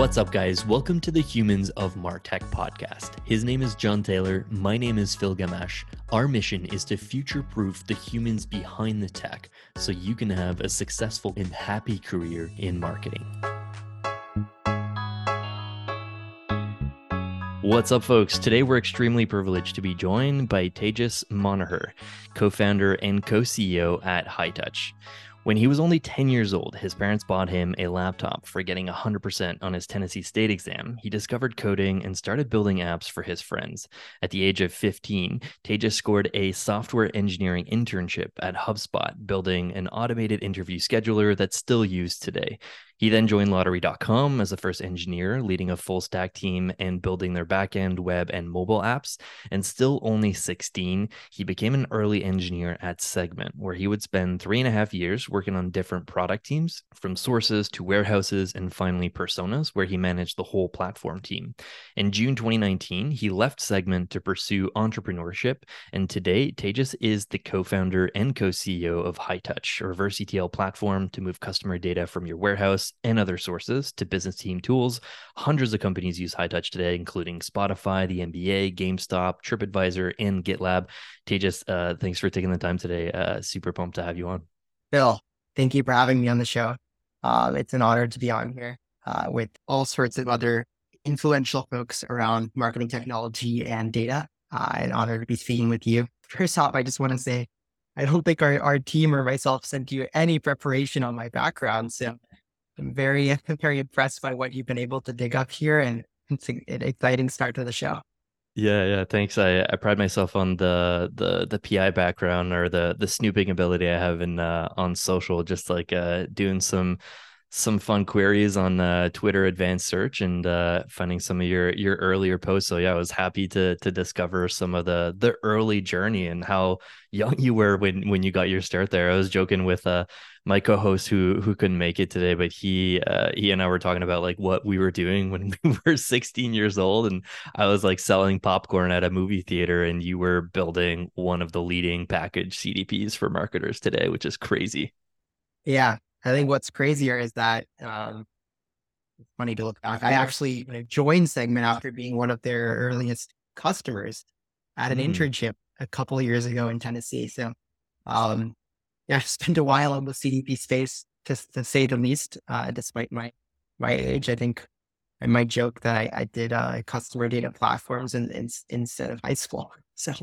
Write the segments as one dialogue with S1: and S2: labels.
S1: What's up, guys? Welcome to the Humans of Martech podcast. His name is John Taylor. My name is Phil Gamache. Our mission is to future proof the humans behind the tech so you can have a successful and happy career in marketing. What's up, folks? Today we're extremely privileged to be joined by Tejas Manohar, co founder and co CEO at Hightouch. When he was only 10 years old, his parents bought him a laptop for getting 100% on his Tennessee State exam. He discovered coding and started building apps for his friends. At the age of 15, Tejas scored a software engineering internship at HubSpot, building an automated interview scheduler that's still used today. He then joined lottery.com as the first engineer, leading a full stack team and building their backend, web, and mobile apps. And still only 16, he became an early engineer at Segment, where he would spend three and a half years working on different product teams, from sources to warehouses, and finally personas, where he managed the whole platform team. In June 2019, he left Segment to pursue entrepreneurship. And today, Tejas is the co founder and co CEO of Hightouch, a reverse ETL platform to move customer data from your warehouse and other sources to business team tools. Hundreds of companies use Hightouch today, including Spotify, the NBA, GameStop, TripAdvisor, and GitLab. Tejas, uh, thanks for taking the time today. Uh, super pumped to have you on.
S2: Bill, thank you for having me on the show. Uh, it's an honor to be on here uh, with all sorts of other influential folks around marketing technology and data. Uh, an honor to be speaking with you. First off, I just want to say I don't think our, our team or myself sent you any preparation on my background. So I'm very, very impressed by what you've been able to dig up here, and it's an exciting start to the show.
S1: Yeah, yeah. Thanks. I, I pride myself on the the the PI background or the the snooping ability I have in uh, on social, just like uh, doing some some fun queries on uh, Twitter advanced search and uh, finding some of your your earlier posts. So yeah, I was happy to to discover some of the the early journey and how young you were when when you got your start there. I was joking with uh, my co-host who who couldn't make it today, but he uh, he and I were talking about like what we were doing when we were 16 years old, and I was like selling popcorn at a movie theater, and you were building one of the leading package CDPs for marketers today, which is crazy.
S2: Yeah, I think what's crazier is that um, it's funny to look back. I actually joined Segment after being one of their earliest customers at an mm. internship a couple years ago in Tennessee. So, um, yeah, I spent a while in the CDP space, just to say the least. Uh, despite my my age, I think I might joke that I, I did uh, customer data platforms in, in, instead of high school. So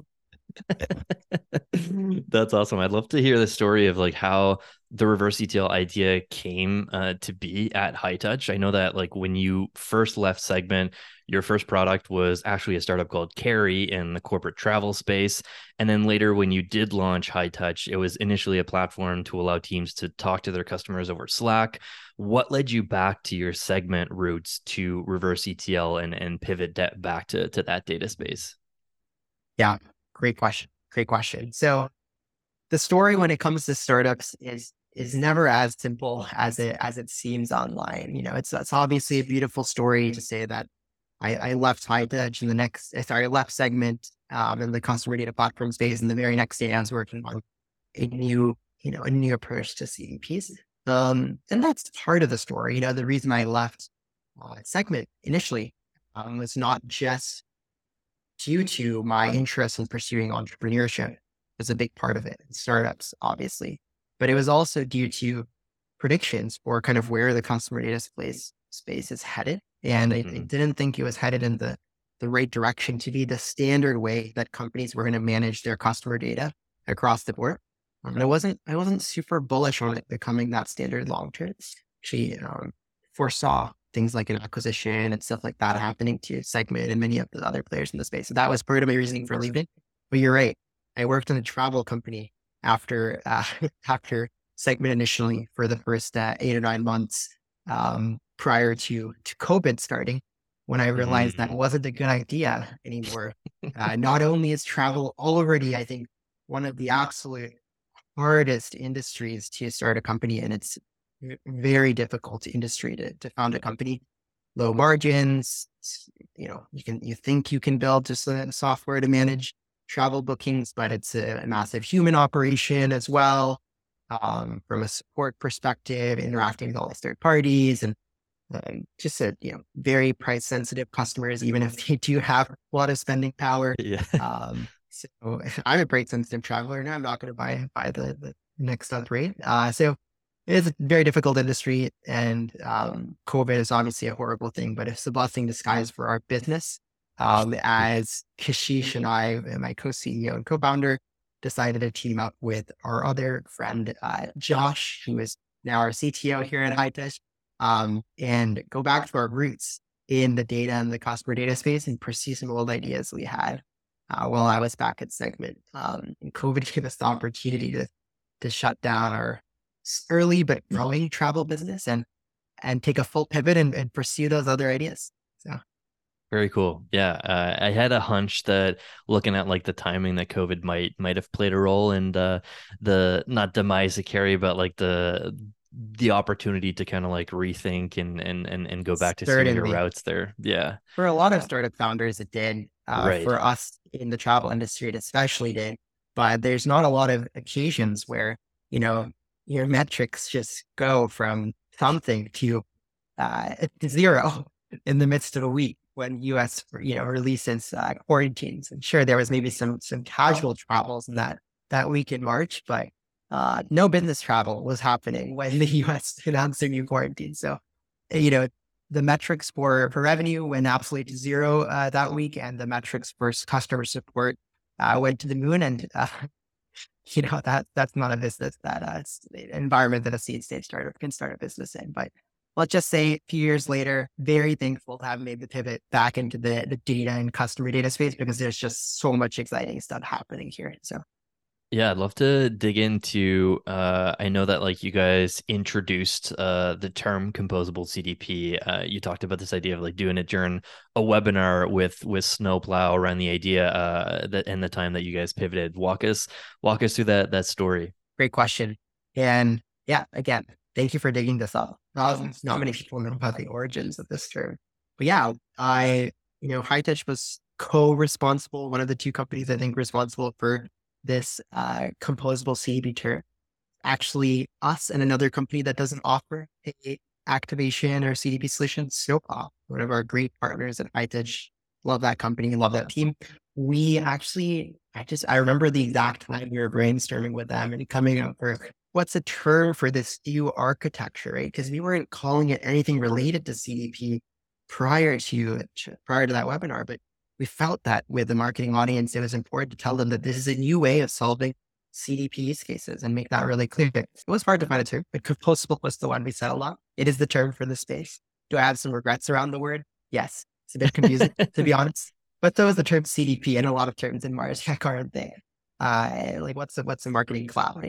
S1: That's awesome. I'd love to hear the story of like how the reverse ETL idea came uh, to be at Hightouch. I know that like when you first left Segment, your first product was actually a startup called Carry in the corporate travel space. And then later, when you did launch Hightouch, it was initially a platform to allow teams to talk to their customers over Slack. What led you back to your Segment roots to reverse ETL and, and pivot de- back to, to that data space?
S2: Yeah, Great question. Great question. So the story when it comes to startups is is never as simple as it as it seems online. You know, it's it's obviously a beautiful story to say that I, I left Hightouch in the next eh, sorry, left segment um in the customer data platform space and the very next day I was working on a new, you know, a new approach to CDPs. Um and that's part of the story. You know, the reason I left uh, segment initially um, was not just due to my interest in pursuing entrepreneurship was a big part of it. Startups, obviously, but it was also due to predictions for kind of where the customer data space space is headed. And mm-hmm. I, I, mm-hmm. didn't think it was headed in the the right direction to be the standard way that companies were going to manage their customer data across the board. Um, and I wasn't I wasn't super bullish on it becoming that standard long term. She um, foresaw things like an acquisition and stuff like that happening to Segment and many of the other players in the space. So that was part of my reasoning for leaving. But you're right. I worked in a travel company after uh, after Segment initially for the first uh, eight or nine months um, prior to to COVID starting. When I realized mm. that wasn't a good idea anymore. uh, not only is travel already, I think, one of the absolute hardest industries to start a company in. It's very difficult industry to, to found a company. Low margins, you know, you can you think you can build just a software to manage travel bookings, but it's a, massive human operation as well. Um, from a support perspective, interacting with all these third parties and um, just a you know very price sensitive customers, even if they do have a lot of spending power.
S1: Yeah.
S2: Um, so I'm a price sensitive traveler, and I'm not going to buy buy the, the next up rate. Uh, so it is a very difficult industry, and um, COVID is obviously a horrible thing, but it's a blessing disguise for our business. Um, as Kashish and I, and my co-CEO and co-founder, decided to team up with our other friend, uh, Josh, who is now our CTO here at Hightouch, um, and go back to our roots in the data and the customer data space and pursue some old ideas we had uh, while I was back at Segment. Um, COVID gave us the opportunity to to shut down our early but growing travel business and and take a full pivot and, and pursue those other ideas. So
S1: very cool. Yeah, uh, I had a hunch that looking at like the timing that COVID might might have played a role in the the not demise of Carry, but like the the opportunity to kind of like rethink and and and, and go back to some your roots there. Yeah.
S2: For a lot of startup founders, it did. Uh, right. For us in the travel industry, it especially did. But there's not a lot of occasions where you know your metrics just go from something to uh, zero in the midst of a week when U.S. you know releases uh, quarantines. And sure, there was maybe some some casual travels in that that week in March, but uh, no business travel was happening when the U.S. announced their new quarantine. So, you know, the metrics for, for revenue went absolutely to zero uh, that week, and the metrics for customer support uh, went to the moon. And uh, you know that that's not a business that uh, environment that a seed stage startup can start a business in. But let's just say a few years later, very thankful to have made the pivot back into the the data and customer data space because there's just so much exciting stuff happening here. So
S1: yeah, I'd love to dig into. Uh, I know that like you guys introduced uh, the term composable CDP. Uh, you talked about this idea of like doing it during a webinar with with Snowplow around the idea uh, that and the time that you guys pivoted. Walk us walk us through that that story.
S2: Great question. And yeah, again, thank you for digging this up. Not, not many people know about the origins of this term, but yeah, I you know Hightouch was co-responsible. One of the two companies I think responsible for this uh, composable CDP term. Actually, us and another company that doesn't offer a activation or CDP solution, Snowplow, one of our great partners at Hightouch. Love that company, love that team. We actually, I just, I remember the exact time we were brainstorming with them and coming up with what's a term for this new architecture, right? Because we weren't calling it anything related to CDP prior to prior to that webinar, but we felt that with the marketing audience, it was important to tell them that this is a new way of solving CDP use cases and make that really clear. It was hard to find a term, but composable was the one we said a lot. It is the term for the space. Do I have some regrets around the word? Yes. It's a bit confusing, to be honest. But so is the term CDP and a lot of terms in MarTech aren't there. Uh, like what's a, what's a marketing cloud?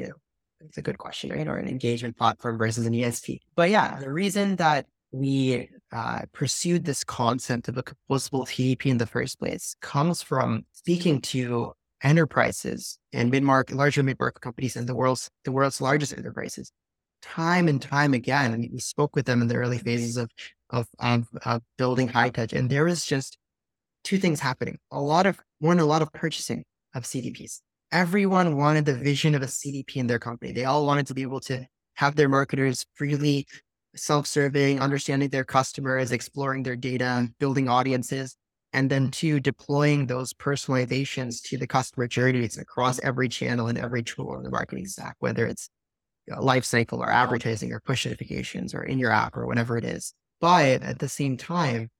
S2: It's a good question, right? Or an engagement platform versus an ESP. But yeah, the reason that we uh, pursued this concept of a composable CDP in the first place comes from speaking to enterprises and mid-market, larger mid-market companies and the world's the world's largest enterprises. Time and time again, we spoke with them in the early phases of of, of, of building Hightouch, and there was just two things happening. A lot of one, a lot of purchasing of CDPs. Everyone wanted the vision of a CDP in their company. They all wanted to be able to have their marketers freely self-serving, understanding their customers, exploring their data, building audiences, and then two, deploying those personalizations to the customer journeys across every channel and every tool in the marketing stack, whether it's you know, life cycle or advertising or push notifications or in your app or whatever it is. But at the same time,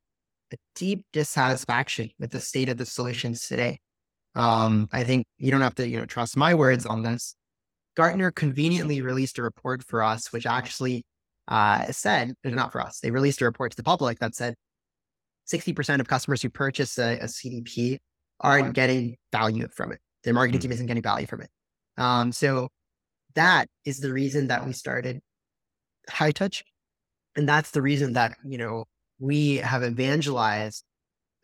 S2: a deep dissatisfaction with the state of the solutions today. Um, I think you don't have to, you know, trust my words on this. Gartner conveniently released a report for us, which actually uh, said, not for us, they released a report to the public that said 60% of customers who purchase a, a CDP aren't getting value from it. Their marketing hmm. team isn't getting value from it. Um, so that is the reason that we started Hightouch. And that's the reason that, you know, we have evangelized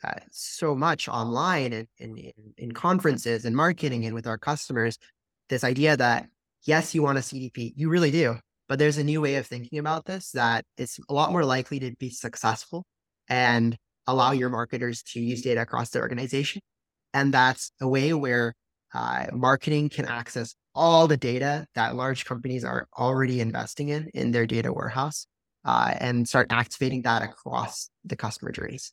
S2: uh, so much online and in conferences and marketing and with our customers, this idea that yes, you want a CDP, you really do. But there's a new way of thinking about this that is a lot more likely to be successful and allow your marketers to use data across the organization. And that's a way where uh, marketing can access all the data that large companies are already investing in in their data warehouse uh, and start activating that across the customer journeys.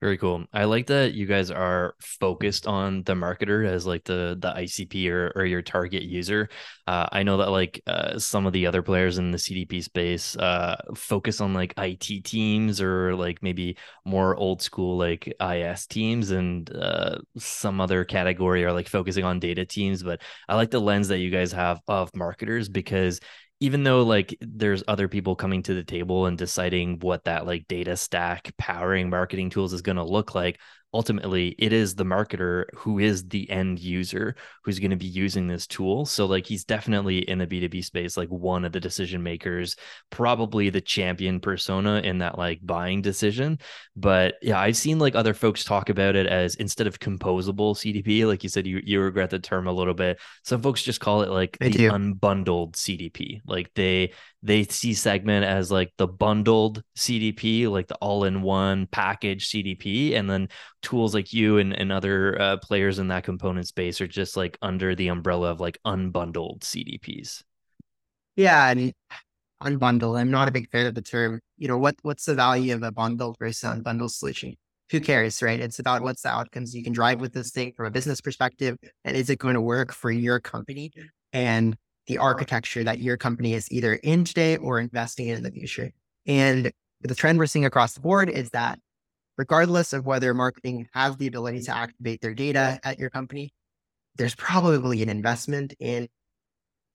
S1: Very cool. I like that you guys are focused on the marketer as like the the ICP or, or your target user. Uh, I know that like uh, some of the other players in the CDP space uh, focus on like IT teams or like maybe more old school like IS teams, and uh, some other category are like focusing on data teams. But I like the lens that you guys have of marketers because even though like there's other people coming to the table and deciding what that like data stack powering marketing tools is going to look like ultimately it is the marketer who is the end user who's going to be using this tool. So like he's definitely in the b2b space like one of the decision makers probably the champion persona in that like buying decision. But yeah i've seen like other folks talk about it as instead of composable cdp like you said you, you regret the term a little bit some folks just call it like the do. unbundled cdp like they they see segment as like the bundled cdp like the all-in-one package cdp and then tools like you and, and other uh, players in that component space are just like under the umbrella of like unbundled cdps
S2: yeah and unbundle i'm not a big fan of the term. You know what what's the value of a bundled versus unbundled solution? Who cares right? It's about what's the outcomes. You can drive with this thing from a business perspective and is it going to work for your company? And the architecture that your company is either in today or investing in in the future. And the trend we're seeing across the board is that regardless of whether marketing has the ability to activate their data at your company, there's probably an investment in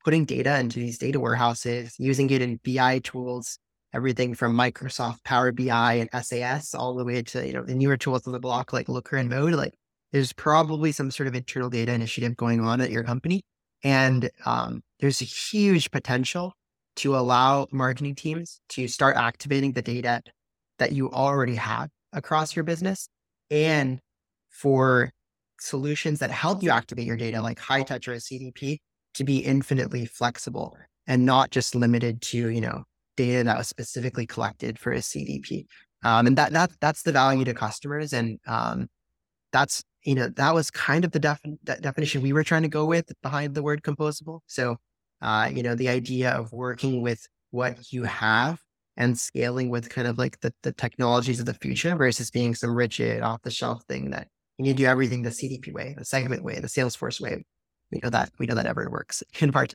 S2: putting data into these data warehouses, using it in BI tools, everything from Microsoft Power BI and SAS all the way to you know the newer tools on the block like Looker and Mode. Like there's probably some sort of internal data initiative going on at your company. And um, there's a huge potential to allow marketing teams to start activating the data that you already have across your business and for solutions that help you activate your data like Hightouch or a CDP to be infinitely flexible and not just limited to, you know, data that was specifically collected for a CDP. Um, and that, that, that's the value to customers. And um, that's you know, that was kind of the def- definition we were trying to go with behind the word composable. So, uh, you know, the idea of working with what you have and scaling with kind of like the, the technologies of the future versus being some rigid off the shelf thing that you need to do everything the CDP way, the segment way, the Salesforce way. We know that we know that never works in part.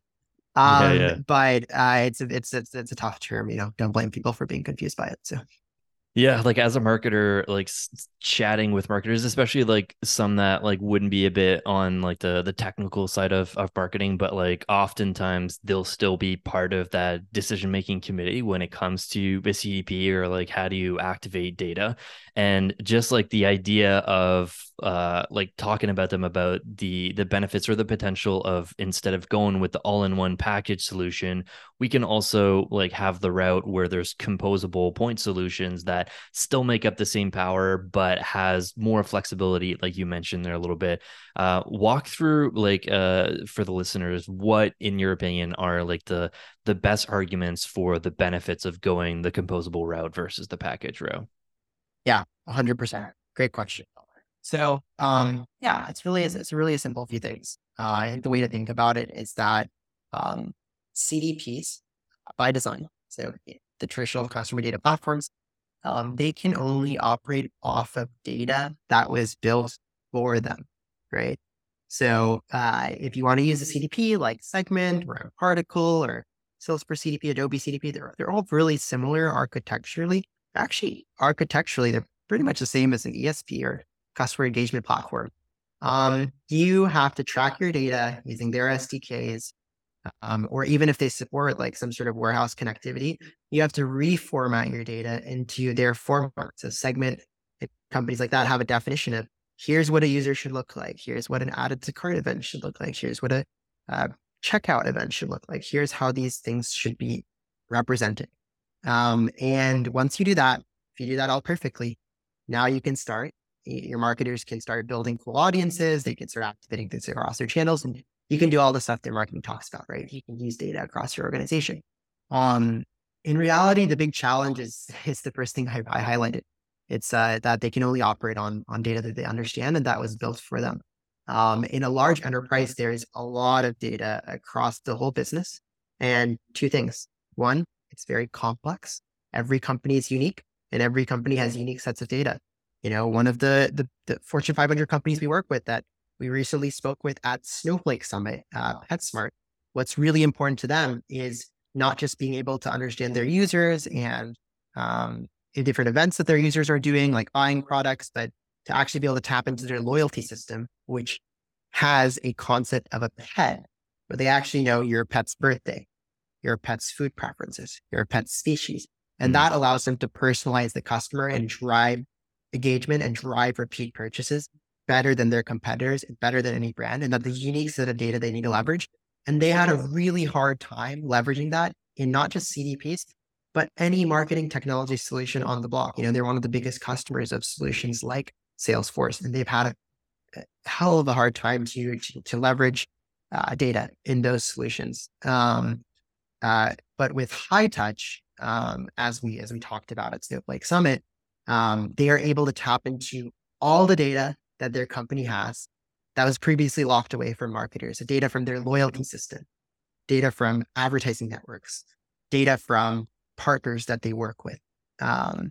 S2: Um, yeah, yeah. but uh, it's, it's it's it's a tough term. You know, don't blame people for being confused by it. So
S1: yeah, like as a marketer, like chatting with marketers, especially like some that like wouldn't be a bit on like the the technical side of of marketing, but like oftentimes they'll still be part of that decision making committee when it comes to a CDP or like how do you activate data, and just like the idea of uh like talking about them about the the benefits or the potential of instead of going with the all in one package solution, we can also like have the route where there's composable point solutions that still make up the same power, but has more flexibility, like you mentioned there a little bit. Uh, walk through, like, uh, for the listeners, what, in your opinion, are like the the best arguments for the benefits of going the composable route versus the package route?
S2: Yeah, hundred percent. Great question. So, um, yeah, it's really it's really a simple few things. Uh, I think the way to think about it is that um, CDPs by design, so the traditional customer data platforms, um, they can only operate off of data that was built for them, right? So uh, if you want to use a CDP like Segment or Particle or Salesforce CDP, Adobe CDP, they're, they're all really similar architecturally. Actually, architecturally, they're pretty much the same as an ESP or customer engagement platform. Um, you have to track your data using their SDKs um, or even if they support like some sort of warehouse connectivity, you have to reformat your data into their format. So segment companies like that have a definition of here's what a user should look like. Here's what an added to cart event should look like. Here's what a uh, checkout event should look like. Here's how these things should be represented. Um, and once you do that, if you do that all perfectly, now you can start. Your marketers can start building cool audiences. They can start activating this across their channels, and you can do all the stuff that marketing talks about, right? You can use data across your organization. Um, in reality, the big challenge is is the first thing I, I highlighted. It's uh, that they can only operate on on data that they understand, and that was built for them. Um, in a large enterprise, there is a lot of data across the whole business, and two things: one, It's very complex. Every company is unique and every company has unique sets of data. You know, one of the, the, the Fortune 500 companies we work with that we recently spoke with at Snowflake Summit, uh, PetSmart, what's really important to them is not just being able to understand their users and um, in different events that their users are doing, like buying products, but to actually be able to tap into their loyalty system, which has a concept of a pet, where they actually know your pet's birthday, your pet's food preferences, your pet's species. And mm that allows them to personalize the customer and drive engagement and drive repeat purchases better than their competitors and better than any brand. And that the unique set of data they need to leverage. And they had a really hard time leveraging that in not just CDPs, but any marketing technology solution on the block. You know, they're one of the biggest customers of solutions like Salesforce, and they've had a, hell of a hard time to to, to leverage uh, data in those solutions. Um, uh, but with Hightouch, um, as we as we talked about at Snowflake Summit, um, they are able to tap into all the data that their company has that was previously locked away from marketers, the data from their loyalty system, data from advertising networks, data from partners that they work with, um,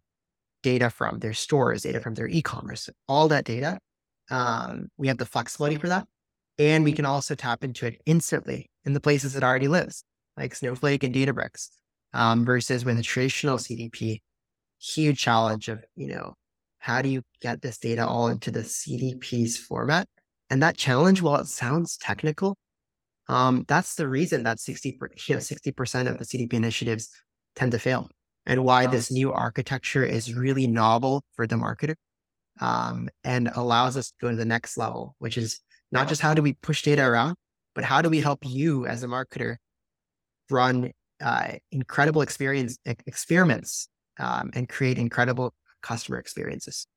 S2: data from their stores, data from their e-commerce, all that data. Um, we have the flexibility for that. And we can also tap into it instantly in the places it already lives, like Snowflake and Databricks, um, versus when the traditional CDP, huge challenge of, you know, how do you get this data all into the CDP's format? And that challenge, while it sounds technical, um, that's the reason that 60, you know, 60% of the CDP initiatives tend to fail and why this new architecture is really novel for the marketer um, and allows us to go to the next level, which is not just how do we push data around, but how do we help you as a marketer run uh, incredible experience experiments um, and create incredible customer experiences.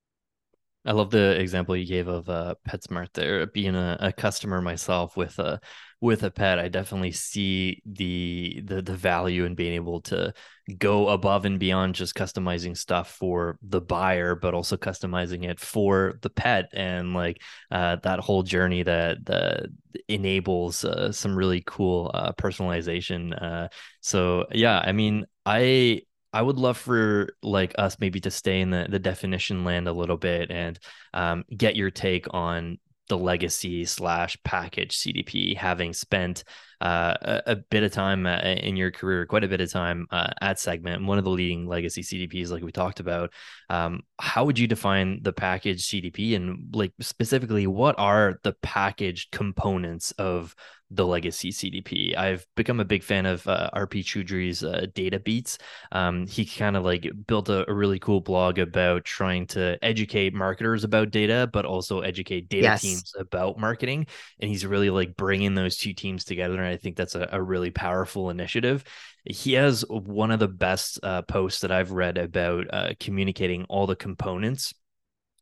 S1: I love the example you gave of uh, PetSmart there. Being a, a customer myself with a with a pet, I definitely see the the the value in being able to go above and beyond just customizing stuff for the buyer, but also customizing it for the pet and like uh, that whole journey that that enables uh, some really cool uh, personalization. Uh, so yeah, I mean, I I would love for like us maybe to stay in the, the definition land a little bit and um, get your take on the legacy slash package CDP, having spent uh, a, a, bit of time uh, in your career, quite a bit of time uh, at Segment, one of the leading legacy CDPs, like we talked about. Um, how would you define the package CDP, and like specifically, what are the packaged components of the legacy CDP. I've become a big fan of uh, Arpit Choudhury's uh, Databeats. Um, he kind of like built a, a, really cool blog about trying to educate marketers about data, but also educate data yes. teams about marketing. And he's really like bringing those two teams together. And I think that's a, a really powerful initiative. He has one of the best uh, posts that I've read about uh, communicating all the components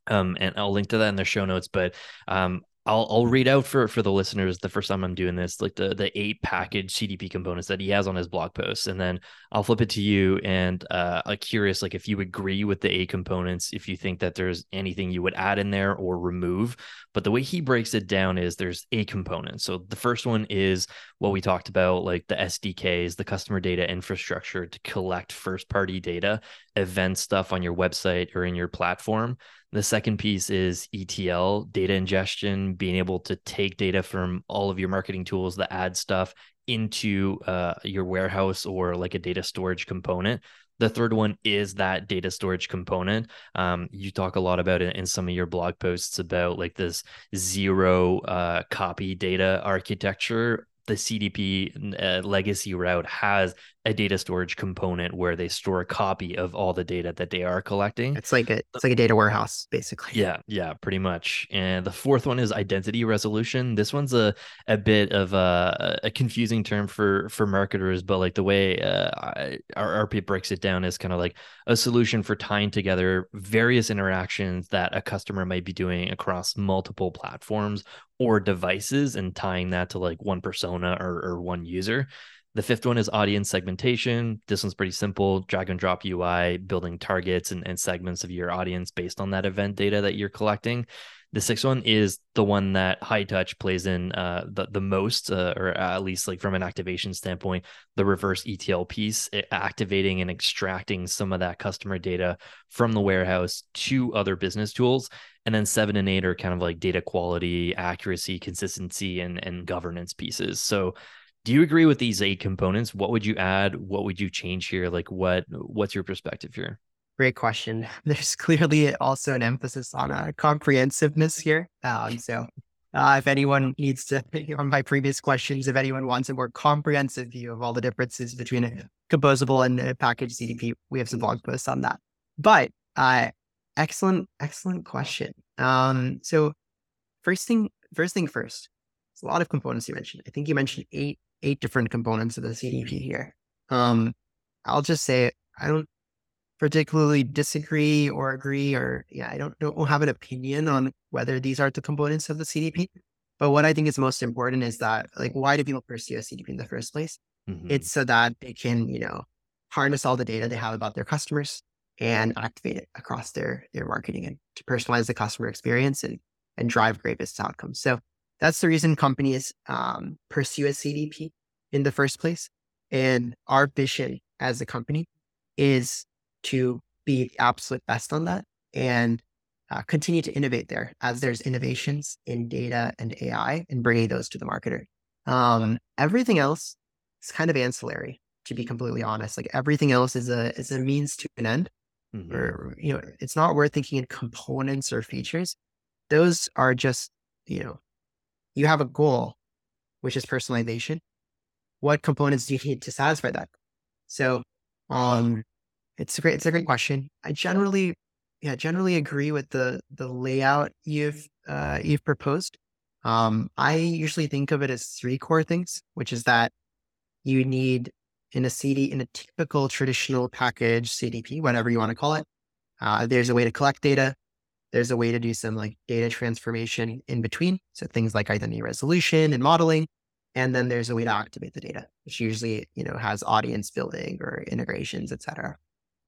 S1: um, and I'll link to that in the show notes. But um, I'll I'll read out for for the listeners the first time I'm doing this, like the the eight package CDP components that he has on his blog post, and then I'll flip it to you. And uh, I'm curious, like if you agree with the eight components, if you think that there's anything you would add in there or remove. But the way he breaks it down is there's eight components. So the first one is what we talked about, like the SDKs, the customer data infrastructure to collect first party data, event stuff on your website or in your platform. The second piece is ETL, data ingestion, being able to take data from all of your marketing tools, the ad stuff, into uh, your warehouse or like a data storage component. The third one is that data storage component. Um, you talk a lot about it in some of your blog posts about like this zero uh, copy data architecture the CDP uh, legacy route has a data storage component where they store a copy of all the data that they are collecting.
S2: It's like a it's like a data warehouse basically.
S1: Yeah, yeah, pretty much. And the fourth one is identity resolution. This one's a a bit of a, a confusing term for for marketers, but like the way uh, our Arpit breaks it down is kind of like a solution for tying together various interactions that a customer might be doing across multiple platforms or devices and tying that to like one persona or, or one user. The fifth one is audience segmentation. This one's pretty simple drag and drop UI, building targets and, and segments of your audience based on that event data that you're collecting. The sixth one is the one that Hightouch plays in uh, the the most, uh, or at least like from an activation standpoint, the reverse ETL piece, activating and extracting some of that customer data from the warehouse to other business tools. And then seven and eight are kind of like data quality, accuracy, consistency, and and governance pieces. So do you agree with these eight components? What would you add? What would you change here? Like what what's your perspective here?
S2: Great question. There's clearly also an emphasis on uh, comprehensiveness here. Um, so uh, if anyone needs to, on my previous questions, if anyone wants a more comprehensive view of all the differences between a composable and a package CDP, we have some blog posts on that. But uh, excellent, excellent question. Um, so first thing, first thing first, there's a lot of components you mentioned. I think you mentioned eight eight different components of the CDP here. Um, I'll just say I don't particularly disagree or agree, or yeah, I don't, don't have an opinion on whether these are the components of the CDP. But what I think is most important is that, like, why do people pursue a CDP in the first place? Mm-hmm. It's so that they can, you know, harness all the data they have about their customers and activate it across their their marketing and to personalize the customer experience and and drive great business outcomes. So that's the reason companies um, pursue a CDP in the first place. And our vision as a company is to be the absolute best on that and uh, continue to innovate there as there's innovations in data and AI and bringing those to the marketer. Um, everything else is kind of ancillary, to be completely honest. Like everything else is a is a means to an end. Mm-hmm. Or you know, it's not worth thinking in components or features. Those are just you know you have a goal, which is personalization. What components do you need to satisfy that? So, um, it's a great, it's a great question. I generally, yeah, generally agree with the the layout you've uh, you've proposed. Um, I usually think of it as three core things, which is that you need in a CD in a typical traditional package CDP, whatever you want to call it. Uh, there's a way to collect data. There's a way to do some like data transformation in between. So things like identity resolution and modeling. And then there's a way to activate the data, which usually, you know, has audience building or integrations, et cetera.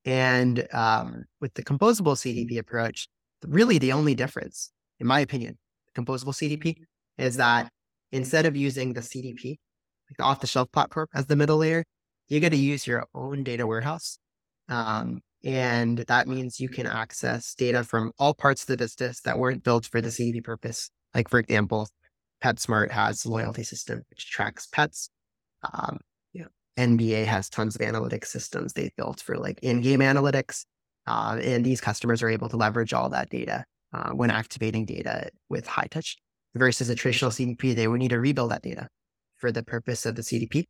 S2: And um, with the composable CDP approach, really the only difference, in my opinion, composable CDP is that instead of using the CDP, like the off the shelf platform as the middle layer, you get to use your own data warehouse. Um, and that means you can access data from all parts of the business that weren't built for the CDP purpose. Like, for example, PetSmart has a loyalty system which tracks pets. Um, know, NBA has tons of analytics systems they've built for like in-game analytics. Uh, and these customers are able to leverage all that data uh, when activating data with Hightouch. versus a traditional CDP. They would need to rebuild that data for the purpose of the CDP,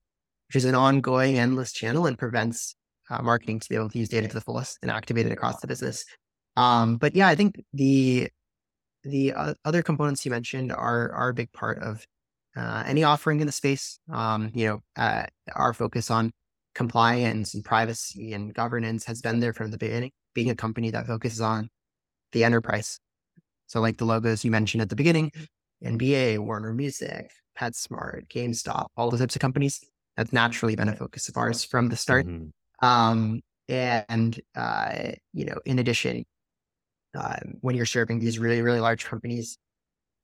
S2: which is an ongoing endless channel and prevents uh, marketing to be able to use data to the fullest and activate it across the business. Um, but yeah, I think the the uh, other components you mentioned are are a big part of uh, any offering in the space. Um, you know, uh, our focus on compliance and privacy and governance has been there from the beginning. Being a company that focuses on the enterprise, so like the logos you mentioned at the beginning, NBA, Warner Music, PetSmart, GameStop, all those types of companies. That's naturally been a focus of ours from the start. Mm-hmm. Um, and, uh, you know, in addition, uh, when you're serving these really, really large companies,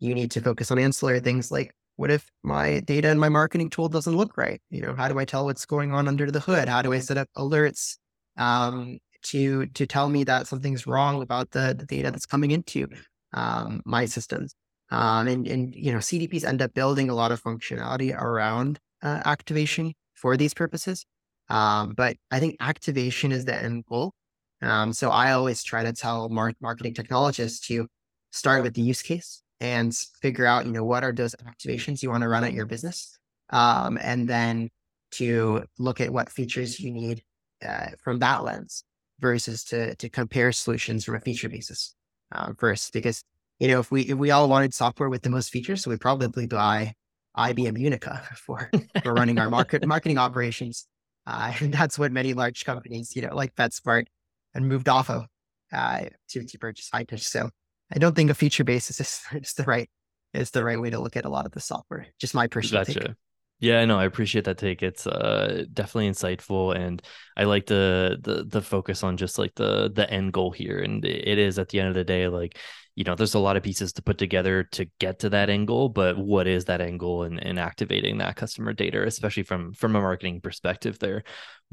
S2: you need to focus on ancillary things like what if my data and my marketing tool doesn't look right? You know, how do I tell what's going on under the hood? How do I set up alerts um, to to tell me that something's wrong about the, the data that's coming into um, my systems? Um, and and you know, CDPs end up building a lot of functionality around uh, activation for these purposes. Um, but I think activation is the end goal. Um, so I always try to tell mar- marketing technologists to start with the use case and figure out, you know, what are those activations you want to run at your business, um, and then to look at what features you need uh, from that lens versus to to compare solutions from a feature basis um, first. Because you know, if we if we all wanted software with the most features, so we'd probably buy IBM Unica for for running our market marketing operations. Uh, and that's what many large companies, you know, like PetSmart and moved off of uh, to, to purchase Hightouch. So I don't think a feature basis is, is the right is the right way to look at a lot of the software. Just my personal gotcha. take.
S1: Yeah, no, I appreciate that take. It's uh definitely insightful and I like the the the focus on just like the the end goal here and it is at the end of the day like you know, there's a lot of pieces to put together to get to that angle, but what is that angle in activating that customer data, especially from from a marketing perspective there?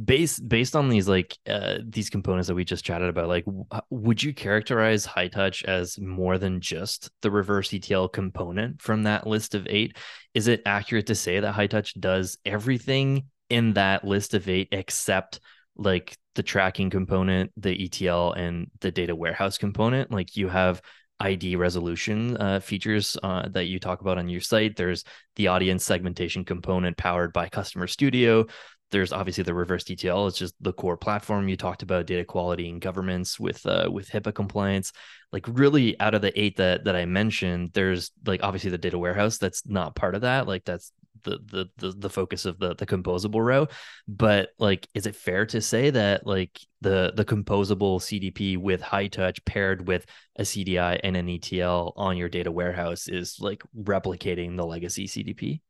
S1: Based based on these like uh, these components that we just chatted about, like w- would you characterize Hightouch as more than just the reverse ETL component from that list of eight? Is it accurate to say that Hightouch does everything in that list of eight except like the tracking component, the ETL, and the data warehouse component. Like you have ID resolution uh, features uh, that you talk about on your site. There's the audience segmentation component powered by Customer Studio. There's obviously the reverse ETL. It's just the core platform you talked about, data quality and governance with uh, with HIPAA compliance. Like really, out of the eight that that I mentioned, there's like obviously the data warehouse. That's not part of that. Like that's the the the, the focus of the the composable row. But like is it fair to say that like the the composable cdp with Hightouch paired with a cdi and an etl on your data warehouse is like replicating the legacy cdp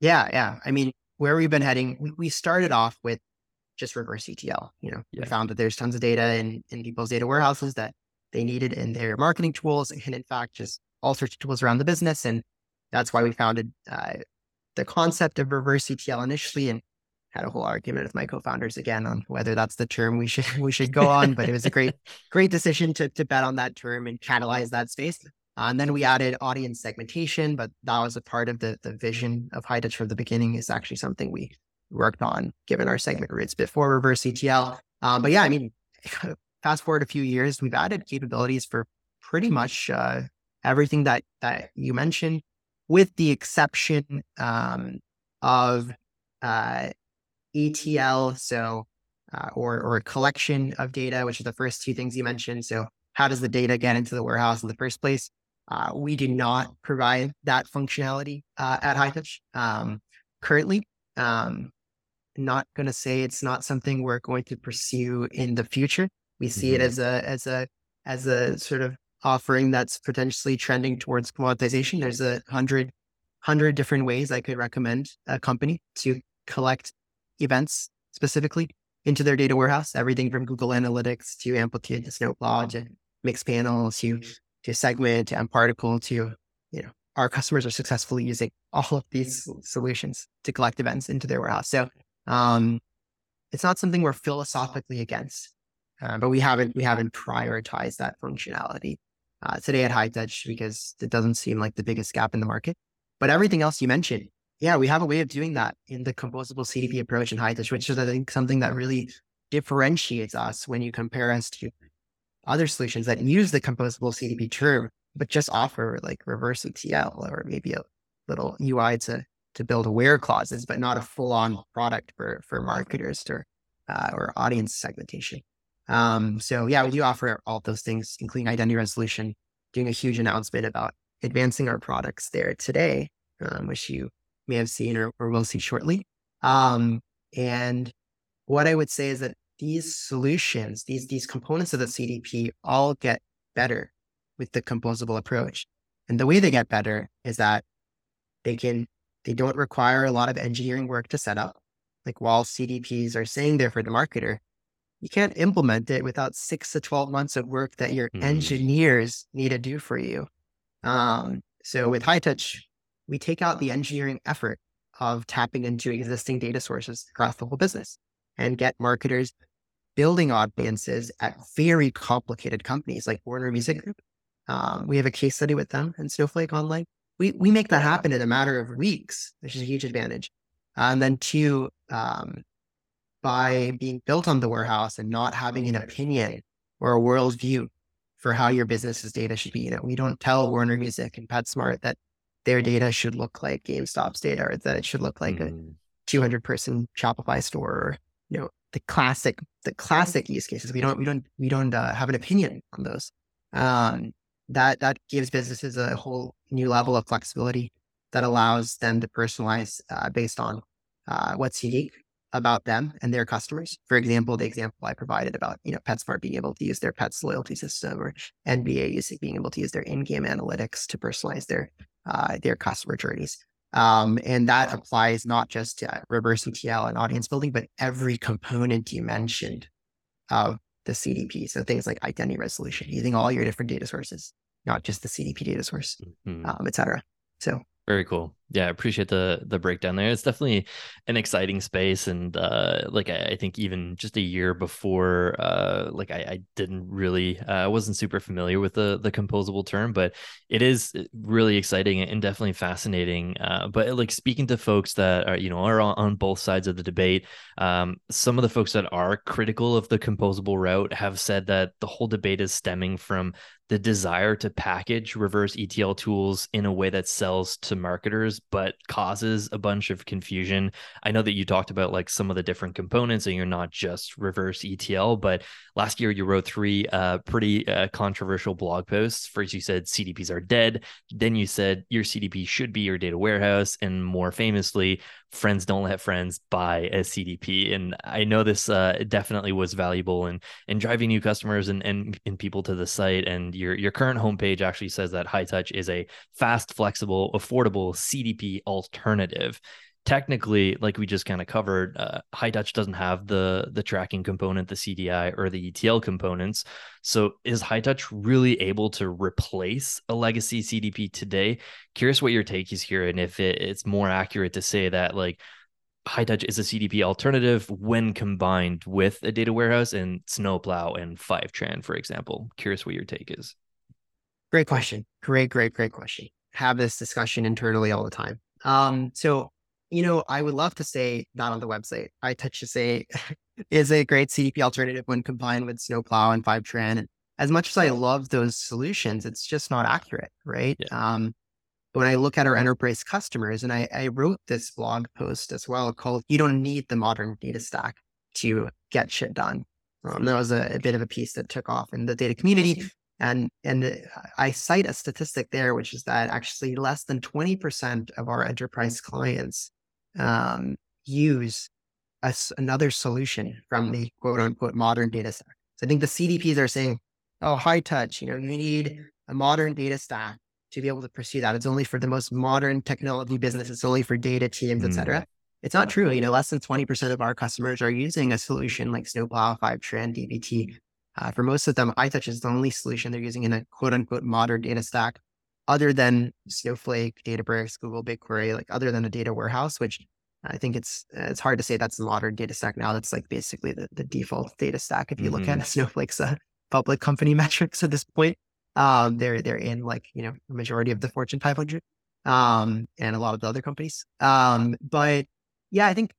S2: yeah yeah. I mean where we've been heading we, started off with just reverse etl you know. Yeah. we found that there's tons of data in in people's data warehouses that they needed in their marketing tools and in fact just all sorts of tools around the business and that's why we founded uh, the concept of reverse ETL initially and had a whole argument with my co-founders again on whether that's the term we should we should go on. But it was a great great decision to to bet on that term and catalyze that space. Uh, and then we added audience segmentation, but that was a part of the the vision of Hightouch from the beginning. Is actually something we worked on given our segment roots before reverse ETL. Um, but yeah, I mean, fast forward a few years, we've added capabilities for pretty much uh, everything that that you mentioned with the exception um, of uh, ETL, so uh, or or a collection of data, which are the first two things you mentioned. So how does the data get into the warehouse in the first place? Uh, we do not provide that functionality uh, at Hightouch um, currently. Um, not going to say it's not something we're going to pursue in the future. We see mm-hmm. it as a as a as a sort of offering that's potentially trending towards commoditization. There's a hundred hundred different ways I could recommend a company to collect events specifically into their data warehouse. Everything from Google Analytics to Amplitude to Snowplow to Mixpanel to to Segment to mParticle to you know our customers are successfully using all of these solutions to collect events into their warehouse. So um, it's not something we're philosophically against, uh, but we haven't we haven't prioritized that functionality uh, today at Hightouch because it doesn't seem like the biggest gap in the market. But everything else you mentioned, yeah, we have a way of doing that in the composable CDP approach in Hightouch, which is I think something that really differentiates us when you compare us to other solutions that use the composable CDP term, but just offer like reverse ETL or maybe a little UI to to build aware clauses, but not a full on product for for marketers or uh, or audience segmentation. Um, so yeah, we do offer all those things, including identity resolution, doing a huge announcement about advancing our products there today, um, which you may have seen or, or will see shortly. Um, and what I would say is that these solutions, these these components of the CDP, all get better with the composable approach. And the way they get better is that they can they don't require a lot of engineering work to set up. Like while CDPs are saying there for the marketer, you can't implement it without six to 12 months of work that your mm. engineers need to do for you. Um, so with Hightouch, we take out the engineering effort of tapping into existing data sources across the whole business and get marketers building audiences at very complicated companies like Warner Music Group. Um, we have a case study with them and Snowflake Online. We, we make that happen in a matter of weeks, which is a huge advantage. Uh, and then two, um, by being built on the warehouse and not having an opinion or a worldview for how your business's data should be. You know, we don't tell Warner Music and PetSmart that their data should look like GameStop's data or that it should look like mm. a 200 person Shopify store or, you know, the classic, the classic use cases. We don't, we don't, we don't uh, have an opinion on those. Um, that, that gives businesses a whole new level of flexibility that allows them to personalize uh, based on uh, what's unique about them and their customers. For example, the example I provided about, you know, PetSmart being able to use their pets loyalty system or NBA using being able to use their in-game analytics to personalize their uh, their customer journeys. Um, and that applies not just to reverse ETL and audience building, but every component you mentioned of the CDP. So things like identity resolution, using all your different data sources, not just the CDP data source, mm-hmm. um, et cetera. So
S1: very cool. Yeah, I appreciate the the breakdown there. It's definitely an exciting space, and uh, like I, I, think even just a year before, uh, like I, I didn't really, uh, I wasn't super familiar with the the composable term, but it is really exciting and definitely fascinating. Uh, but like speaking to folks that are you know are on, on both sides of the debate, um, some of the folks that are critical of the composable route have said that the whole debate is stemming from the desire to package reverse ETL tools in a way that sells to marketers but causes a bunch of confusion. I know that you talked about like some of the different components and you're not just reverse ETL, but last year you wrote three uh, pretty uh, controversial blog posts. First, you said CDPs are dead. Then you said your CDP should be your data warehouse. And more famously, friends don't let friends buy a CDP. And I know this uh, definitely was valuable in, in driving new customers and, and, and people to the site. And your, your current homepage actually says that Hightouch is a fast, flexible, affordable CDP alternative technically, like we just kind of covered, uh, Hightouch doesn't have the the tracking component, the CDI or the ETL components. So is Hightouch really able to replace a legacy CDP today? Curious what your take is here, and if it, it's more accurate to say that like Hightouch is a CDP alternative when combined with a data warehouse and Snowplow and Fivetran, for example. Curious what your take is.
S2: Great question. Great, great, great question. Have this discussion internally all the time. Um, so you know, I would love to say not on the website. I touch to say is a great CDP alternative when combined with Snowplow and Fivetran. And as much as I love those solutions, it's just not accurate, right? Yeah. Um, when I look at our enterprise customers, and I, I wrote this blog post as well called "You Don't Need the Modern Data Stack to Get Shit Done." Um, that was a, a, bit of a piece that took off in the data community. And and I cite a statistic there, which is that actually less than 20% of our enterprise clients um, use a, another solution from the quote unquote modern data stack. So I think the CDPs are saying, oh, Hightouch, you know, you need a modern data stack to be able to pursue that. It's only for the most modern technology business. It's only for data teams, mm. et cetera. It's not true. You know, less than 20% of our customers are using a solution like Snowplow, Fivetran, DBT. Uh, for most of them, Hightouch is the only solution they're using in a quote unquote modern data stack other than Snowflake, Databricks, Google BigQuery, like other than a data warehouse, which I think it's it's hard to say that's the modern data stack now. That's like basically the, the default data stack. If you mm-hmm. look at Snowflake's uh, public company metrics at this point, um, they're they're in like you know the majority of the Fortune 500, um, and a lot of the other companies. Um, but yeah, I think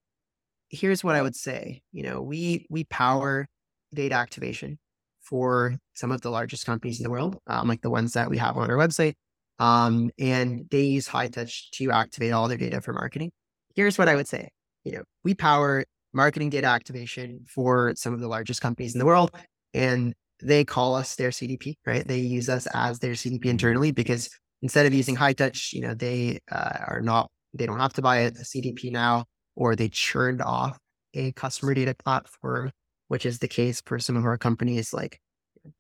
S2: here's what I would say. You know, we we power data activation for some of the largest companies in the world, um, like the ones that we have on our website. Um, and they use Hightouch to activate all their data for marketing. Here's what I would say. You know, we power marketing data activation for some of the largest companies in the world, and they call us their CDP, right? They use us as their CDP internally because instead of using Hightouch, you know, they uh, are not, they don't have to buy a, a CDP now, or they churned off a customer data platform, which is the case for some of our companies like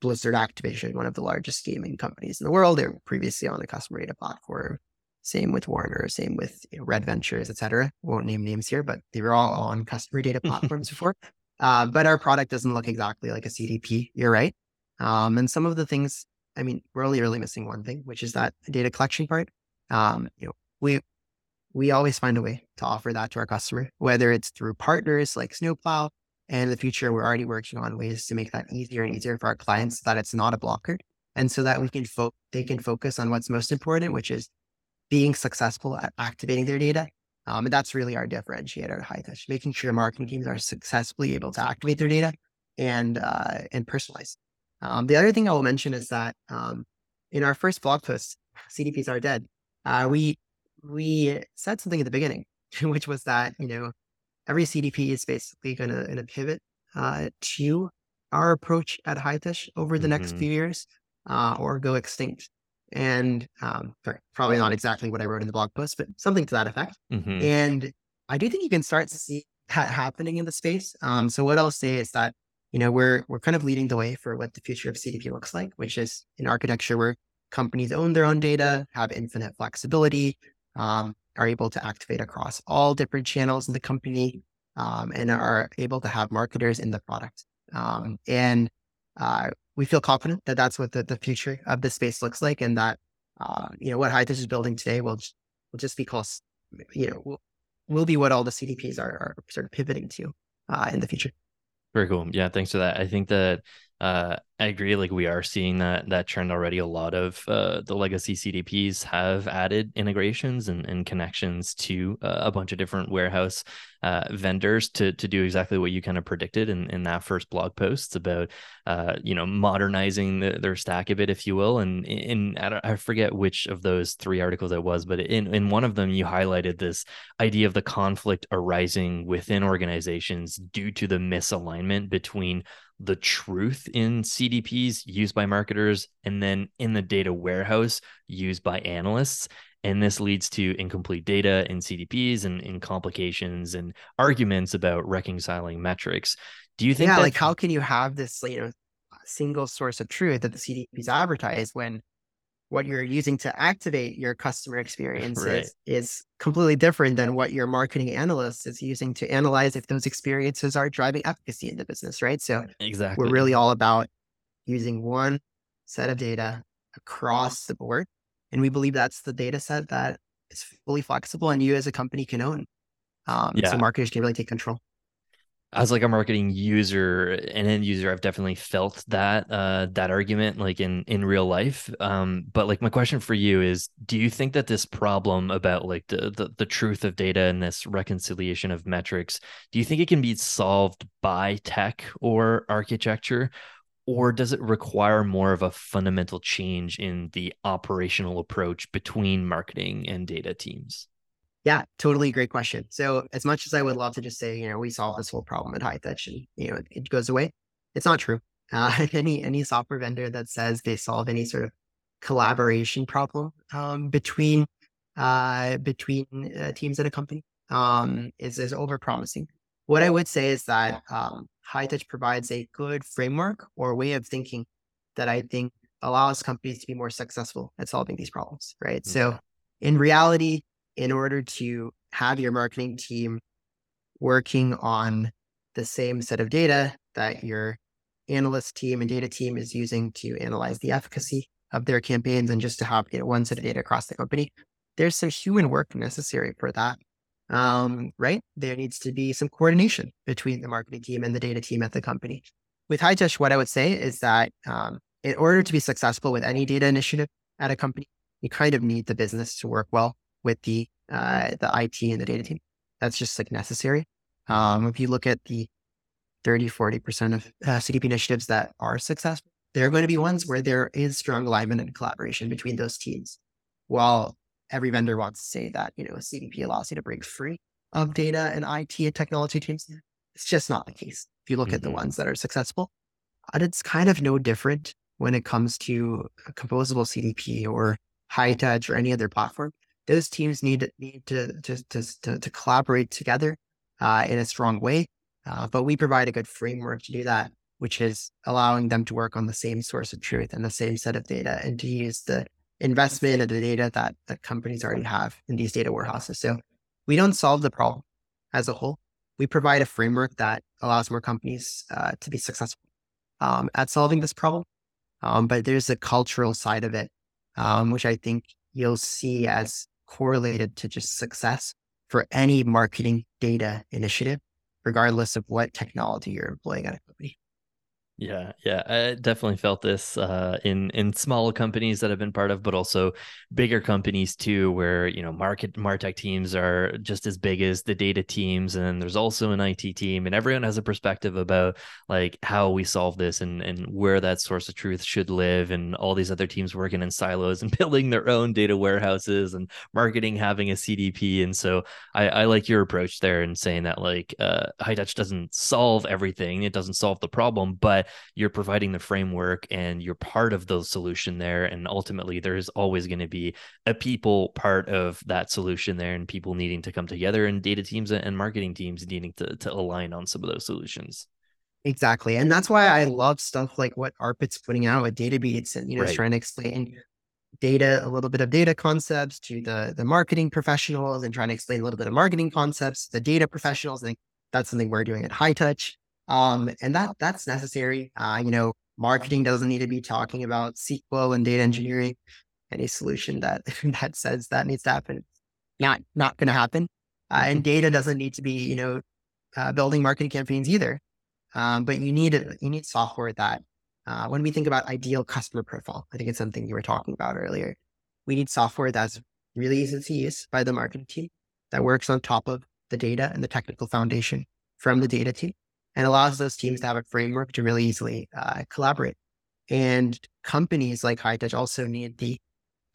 S2: Blizzard Activision, one of the largest gaming companies in the world. They were previously on a customer data platform. Same with Warner, same with you know, Red Ventures, et cetera. Won't name names here, but they were all on customer data platforms before. Uh, but our product doesn't look exactly like a CDP. You're right. Um, and some of the things, I mean, we're only really missing one thing, which is that data collection part. Um, you know, we we always find a way to offer that to our customer, whether it's through partners like Snowplow, and in the future, we're already working on ways to make that easier and easier for our clients so that it's not a blocker. And so that we can fo- they can focus on what's most important, which is being successful at activating their data. Um, and that's really our differentiator at Hightouch, making sure marketing teams are successfully able to activate their data and uh, and personalize. Um, the other thing I will mention is that um, in our first blog post, CDPs are dead. Uh, we we said something at the beginning, which was that you know every CDP is basically going to pivot uh, to our approach at Hightouch over the mm-hmm. next few years uh, or go extinct. And um, sorry, probably not exactly what I wrote in the blog post, but something to that effect. Mm-hmm. And I do think you can start to see that happening in the space. Um, so what I'll say is that you know we're we're kind of leading the way for what the future of CDP looks like, which is an architecture where companies own their own data, have infinite flexibility, um, are able to activate across all different channels in the company um, and are able to have marketers in the product. Um, and uh, we feel confident that that's what the, the future of the space looks like, and that uh, you know what Hightouch is building today will will just be close. You know, will, will be what all the CDPs are, are sort of pivoting to uh, in the future.
S1: Very cool. Yeah, thanks for that. I think that uh, I agree. Like we are seeing that that trend already. A lot of uh, the legacy CDPs have added integrations and, and connections to uh, a bunch of different warehouse uh, vendors to to do exactly what you kind of predicted in, in that first blog post about uh, you know modernizing the, their stack a bit, if you will. And in I, I forget which of those three articles it was, but in in one of them you highlighted this idea of the conflict arising within organizations due to the misalignment between the truth in CDPs used by marketers and then in the data warehouse used by analysts. And this leads to incomplete data in CDPs and in complications and arguments about reconciling metrics. Do you think
S2: yeah,
S1: that-
S2: like how can you have this you know single source of truth that the CDPs advertise when what you're using to activate your customer experiences right. is completely different than what your marketing analyst is using to analyze if those experiences are driving efficacy in the business, right? So
S1: exactly.
S2: we're really all about using one set of data across the board. And we believe that's the data set that is fully flexible and you as a company can own. Um, yeah. So marketers can really take control
S1: as like a marketing user and end user i've definitely felt that uh that argument like in in real life um but like my question for you is do you think that this problem about like the the, the truth of data and this reconciliation of metrics do you think it can be solved by tech or architecture or does it require more of a fundamental change in the operational approach between marketing and data teams
S2: yeah, totally great question. So as much as I would love to just say, you know, we solve this whole problem at Hightouch and you know it goes away, it's not true. Uh, any any software vendor that says they solve any sort of collaboration problem um, between uh, between uh, teams at a company um, is is over promising. What I would say is that um, Hightouch provides a good framework or way of thinking that I think allows companies to be more successful at solving these problems. Right. Mm-hmm. So in reality, in order to have your marketing team working on the same set of data that your analyst team and data team is using to analyze the efficacy of their campaigns and just to have you know, one set of data across the company, there's some human work necessary for that. Um, right? There needs to be some coordination between the marketing team and the data team at the company. With Hightouch, what I would say is that um, in order to be successful with any data initiative at a company, you kind of need the business to work well with the uh, the IT and the data team. That's just like necessary. Um, if you look at the 30, 40% of uh, CDP initiatives that are successful, there are going to be ones where there is strong alignment and collaboration between those teams. While every vendor wants to say that, you know, a CDP allows you to break free of data and IT and technology teams, it's just not the case. If you look mm-hmm. at the mm-hmm. ones that are successful, and it's kind of no different when it comes to a composable CDP or Hightouch or any other platform those teams need need to to to, to, to collaborate together uh, in a strong way. Uh, but we provide a good framework to do that, which is allowing them to work on the same source of truth and the same set of data, and to use the investment of the data that that companies already have in these data warehouses. So we don't solve the problem as a whole. We provide a framework that allows more companies uh, to be successful um, at solving this problem. Um, but there's a cultural side of it, um, which I think you'll see as correlated to just success for any marketing data initiative, regardless of what technology you're employing at a.
S1: Yeah, yeah, I definitely felt this uh, in in small companies that I've been part of, but also bigger companies too, where you know market martech teams are just as big as the data teams, and there's also an IT team, and everyone has a perspective about like how we solve this and and where that source of truth should live, and all these other teams working in silos and building their own data warehouses, and marketing having a CDP, and so I, I like your approach there and saying that like uh, Hightouch doesn't solve everything, it doesn't solve the problem, but you're providing the framework and you're part of the solution there and ultimately there's always going to be a people part of that solution there and people needing to come together and data teams and marketing teams needing to, to align on some of those solutions
S2: Exactly. And that's why I love stuff like what ARPIT's putting out with Databeats and, you know, right. trying to explain data, a little bit of data concepts to the, the marketing professionals and trying to explain a little bit of marketing concepts, to the data professionals. I think that's something we're doing at Hightouch. Um, and that that's necessary. Uh, you know, Marketing doesn't need to be talking about SQL and data engineering. Any solution that that says that needs to happen, not not going to happen. Uh, and data doesn't need to be, you know, uh, building marketing campaigns either. Um, but you need you need software that uh, when we think about ideal customer profile, I think it's something you were talking about earlier. We need software that's really easy to use by the marketing team that works on top of the data and the technical foundation from the data team and allows those teams to have a framework to really easily uh, collaborate. And companies like Hightouch also need the,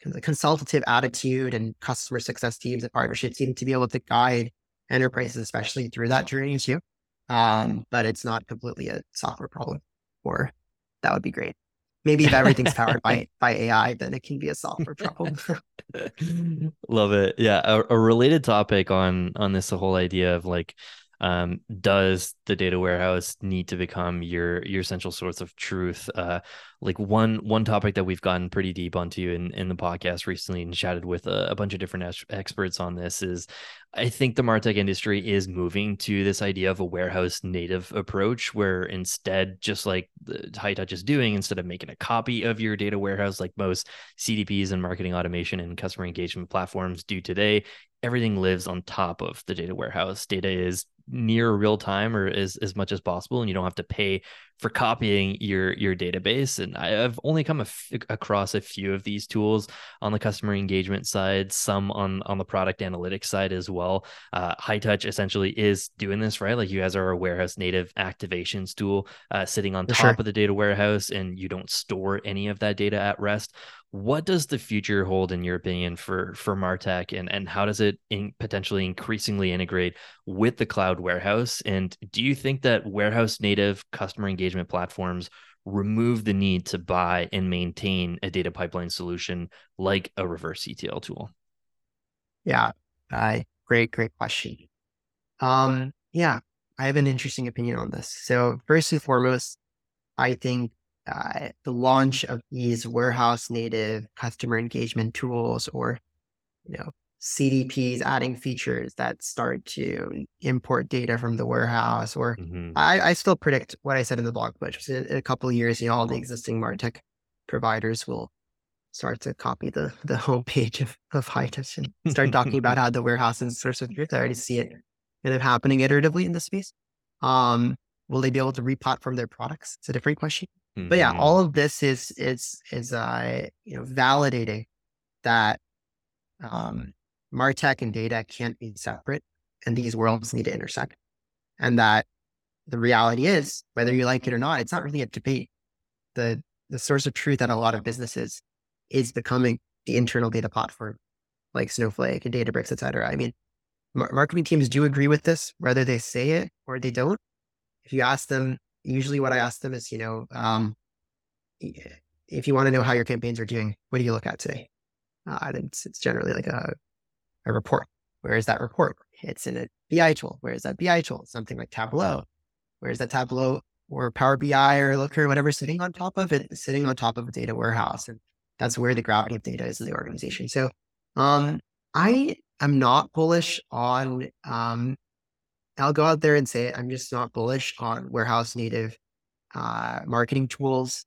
S2: the consultative attitude and customer success teams and partnership team to be able to guide enterprises, especially through that journey too. Um, but it's not completely a software problem, or that would be great. Maybe if everything's powered by by AI, then it can be a software problem.
S1: Love it. Yeah, a, a related topic on on this whole idea of like um, does the data warehouse need to become your your central source of truth? Uh, like one one topic that we've gotten pretty deep onto in in the podcast recently and chatted with a, a bunch of different ex- experts on this is i think the martech industry is moving to this idea of a warehouse native approach where instead just like the Hightouch is doing instead of making a copy of your data warehouse like most cdps and marketing automation and customer engagement platforms do today everything lives on top of the data warehouse. Data is near real time or as, as much as possible and you don't have to pay for copying your your database. And i've only come across a few of these tools on the customer engagement side some on on the product analytics side as well. Uh, Hightouch essentially is doing this right? Like you guys are a warehouse native activations tool uh, sitting on for top sure. of the data warehouse and you don't store any of that data at rest what does the future hold in your opinion for for martech and and how does it in potentially increasingly integrate with the cloud warehouse? And do you think that warehouse native customer engagement platforms remove the need to buy and maintain a data pipeline solution like a reverse etl tool?
S2: Yeah. Uh, great great question. Um yeah i have an interesting opinion on this. So first and foremost i think uh, the launch of these warehouse native customer engagement tools or you know CDPs adding features that start to import data from the warehouse or mm-hmm. I, I, still predict what I said in the blog post. In a couple of years, you know, all the existing MarTech providers will start to copy the the homepage of, of Hightouch and start talking about how the warehouse is source of truth. I already see it kind of happening iteratively in this space. Um, will they be able to replatform their products? It's a different question. Mm-hmm. But yeah, mm-hmm. all of this is is is uh you know validating that um Martech and data can't be separate and these worlds need to intersect. And that the reality is, whether you like it or not, it's not really a debate. The the source of truth at a lot of businesses is becoming the internal data platform like Snowflake and Databricks, et cetera. I mean, marketing teams do agree with this, whether they say it or they don't. If you ask them, usually what I ask them is, you know, um, if you want to know how your campaigns are doing, what do you look at today? Uh, it's, it's generally like a, a report. Where is that report? It's in a BI tool. Where is that BI tool? Something like Tableau. Where is that Tableau or Power BI or Looker, whatever, sitting on top of it, sitting on top of a data warehouse. And that's where the gravity of data is in the organization. So um, I am not bullish on um, I'll go out there and say it. I'm just not bullish on warehouse native uh, marketing tools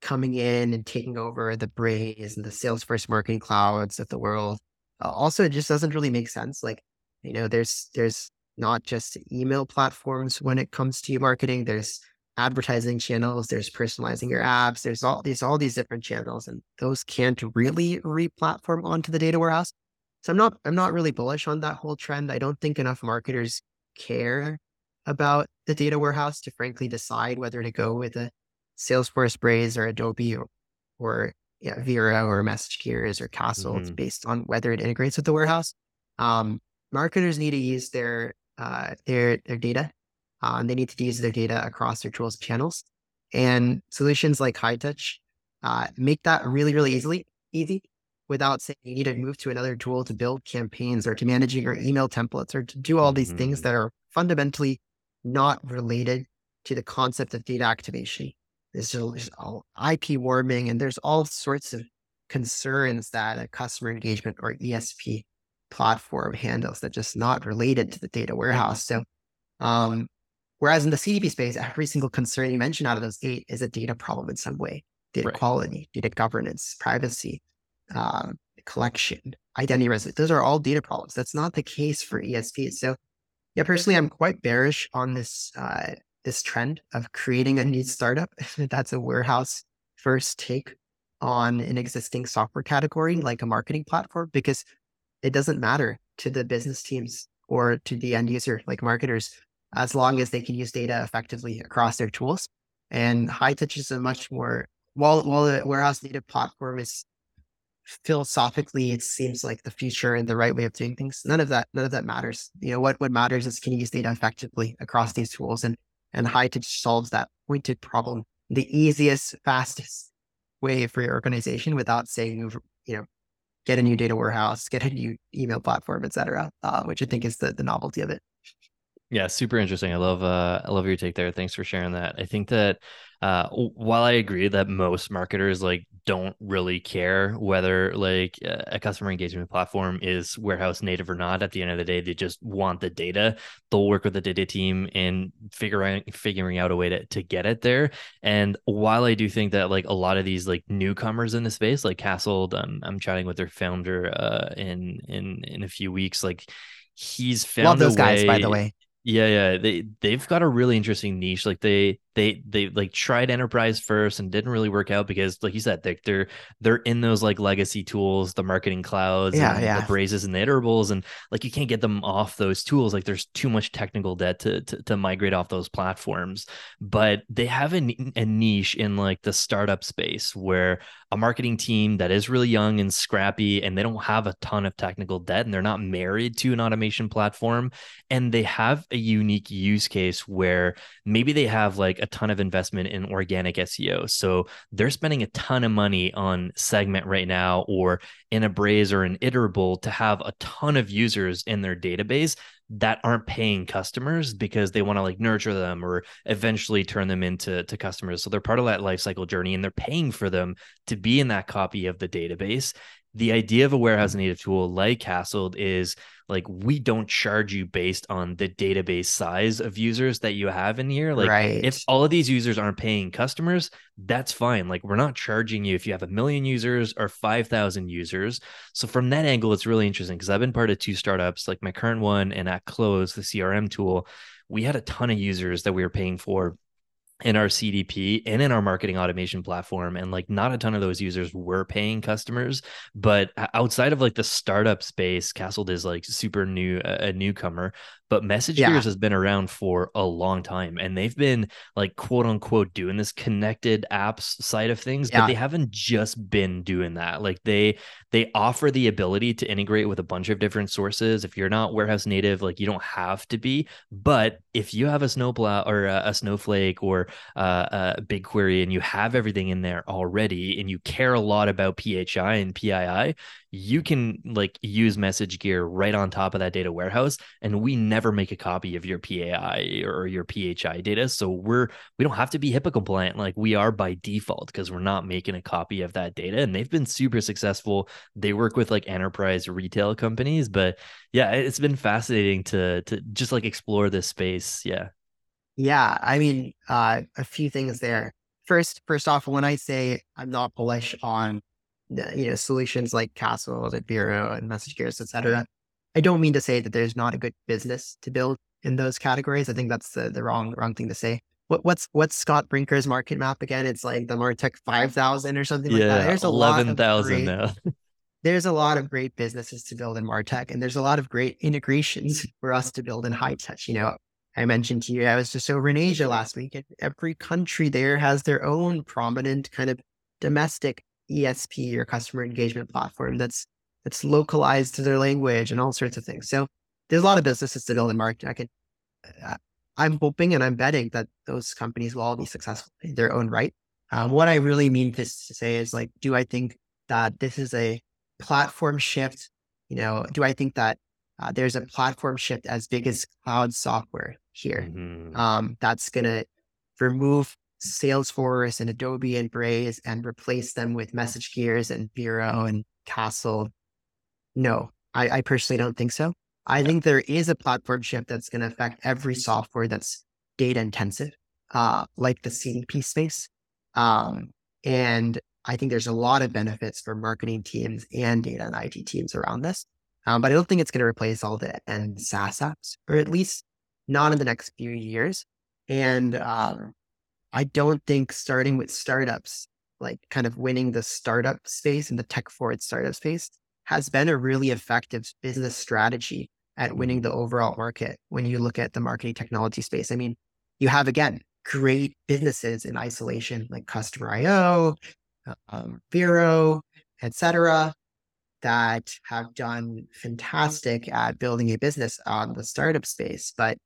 S2: coming in and taking over the Braze and the Salesforce marketing clouds of the world. Uh, also, it just doesn't really make sense. Like, you know, there's there's not just email platforms when it comes to marketing. There's advertising channels. There's personalizing your apps. There's all these all these different channels, and those can't really re-platform onto the data warehouse. So I'm not I'm not really bullish on that whole trend. I don't think enough marketers care about the data warehouse to frankly decide whether to go with a Salesforce Braze or Adobe or, or yeah, Vero or MessageGears or Castled mm-hmm. based on whether it integrates with the warehouse. Um, marketers need to use their uh, their their data. Uh, they need to use their data across their tools channels. And solutions like Hightouch uh, make that really, really easily easy without saying you need to move to another tool to build campaigns or to managing your email templates or to do all these mm-hmm. things that are fundamentally not related to the concept of data activation. There's, there's all IP warming and there's all sorts of concerns that a customer engagement or ESP platform handles that just not related to the data warehouse. So um, Whereas in the CDP space, every single concern you mentioned out of those eight is a data problem in some way data right. quality, data governance, privacy, um, collection, identity resolution. Those are all data problems. That's not the case for ESPs. So, yeah, personally, I'm quite bearish on this uh, this trend of creating a new startup. That's a warehouse first take on an existing software category like a marketing platform because it doesn't matter to the business teams or to the end user like marketers as long as they can use data effectively across their tools. And Hightouch is a much more while while the warehouse native platform is philosophically it seems like the future and the right way of doing things. None of that none of that matters. You know what what matters is can you use data effectively across these tools and and Hightouch solves that pointed problem the easiest, fastest way for your organization without saying you know get a new data warehouse, get a new email platform, etc. Uh, which I think is the the novelty of it.
S1: Yeah, super interesting. I love uh I love your take there. Thanks for sharing that. I think that uh while I agree that most marketers like don't really care whether like a customer engagement platform is warehouse native or not, at the end of the day they just want the data. They'll work with the data team in figuring figuring out a way to to get it there. And while I do think that like a lot of these like newcomers in the space like Castled, um, I'm chatting with their founder uh in in in a few weeks like he's found
S2: love those
S1: guys
S2: by the way
S1: yeah, yeah. They they've got a really interesting niche. Like they they they like tried enterprise first and didn't really work out because like you said, they, they're they're in those like legacy tools, the marketing clouds,
S2: yeah,
S1: and
S2: yeah.
S1: the Brazes and the iterables, and like you can't get them off those tools. Like there's too much technical debt to to, to migrate off those platforms. But they have a, a niche in like the startup space where a marketing team that is really young and scrappy and they don't have a ton of technical debt and they're not married to an automation platform and they have a unique use case where maybe they have like a ton of investment in organic SEO. So they're spending a ton of money on segment right now or in a Braze or an iterable to have a ton of users in their database that aren't paying customers because they want to like nurture them or eventually turn them into to customers. So they're part of that life cycle journey and they're paying for them to be in that copy of the database the idea of a warehouse native tool like Castled is like we don't charge you based on the database size of users that you have in here. Like
S2: right.
S1: if all of these users aren't paying customers, that's fine. Like we're not charging you if you have a million users or 5,000 users. So from that angle, it's really interesting because I've been part of two startups, like my current one and at Close, the CRM tool. We had a ton of users that we were paying for in our CDP and in our marketing automation platform. And like not a ton of those users were paying customers. But outside of like the startup space, Castled is like super new, a newcomer. But Message yeah. Gears has been around for a long time and they've been like quote unquote doing this connected apps side of things, yeah. but they haven't just been doing that. Like they they offer the ability to integrate with a bunch of different sources. If you're not warehouse native, like you don't have to be. But if you have a snowplow or a, a snowflake or uh, a BigQuery and you have everything in there already and you care a lot about PHI and PII, you can like use message gear right on top of that data warehouse and we never make a copy of your PII or your PHI data. So we're we don't have to be HIPAA compliant. Like we are by default because we're not making a copy of that data. And they've been super successful. They work with like enterprise retail companies. But yeah it's been fascinating to to just like explore this space. Yeah.
S2: Yeah i mean uh a few things there. First first off when i say i'm not bullish on you know, solutions like Castled, like Vero and MessageGears, etc. I don't mean to say that there's not a good business to build in those categories. I think that's the, the wrong wrong thing to say. What, what's what's Scott Brinker's market map again? It's like the Martech five thousand or something
S1: yeah,
S2: like that.
S1: There's eleven thousand now.
S2: there's a lot of great businesses to build in Martech, and there's a lot of great integrations for us to build in Hightouch. You know, I mentioned to you I was just over in Asia last week, and every country there has their own prominent kind of domestic ESP or customer engagement platform that's that's localized to their language and all sorts of things. So there's a lot of businesses to build in Martech. And I'm hoping and I'm betting that those companies will all be successful in their own right. Um, what I really mean to, to say is like, do I think that this is a platform shift? You know, do I think that uh, there's a platform shift as big as cloud software here mm-hmm. um, that's going to remove Salesforce and Adobe and Braze and replace them with MessageGears and Vero and Castled. No, I, I personally don't think so. I think there is a platform shift that's going to affect every software that's data intensive, uh, like the CDP space. Um, and I think there's a lot of benefits for marketing teams and data and IT teams around this. Um, but I don't think it's going to replace all the end SaaS apps, or at least not in the next few years. And um, I don't think starting with startups, like kind of winning the startup space and the tech forward startup space, has been a really effective business strategy at winning the overall market when you look at the marketing technology space. I mean, you have again great businesses in isolation like Customer IO, um, Vero, etc., that have done fantastic at building a business on the startup space. But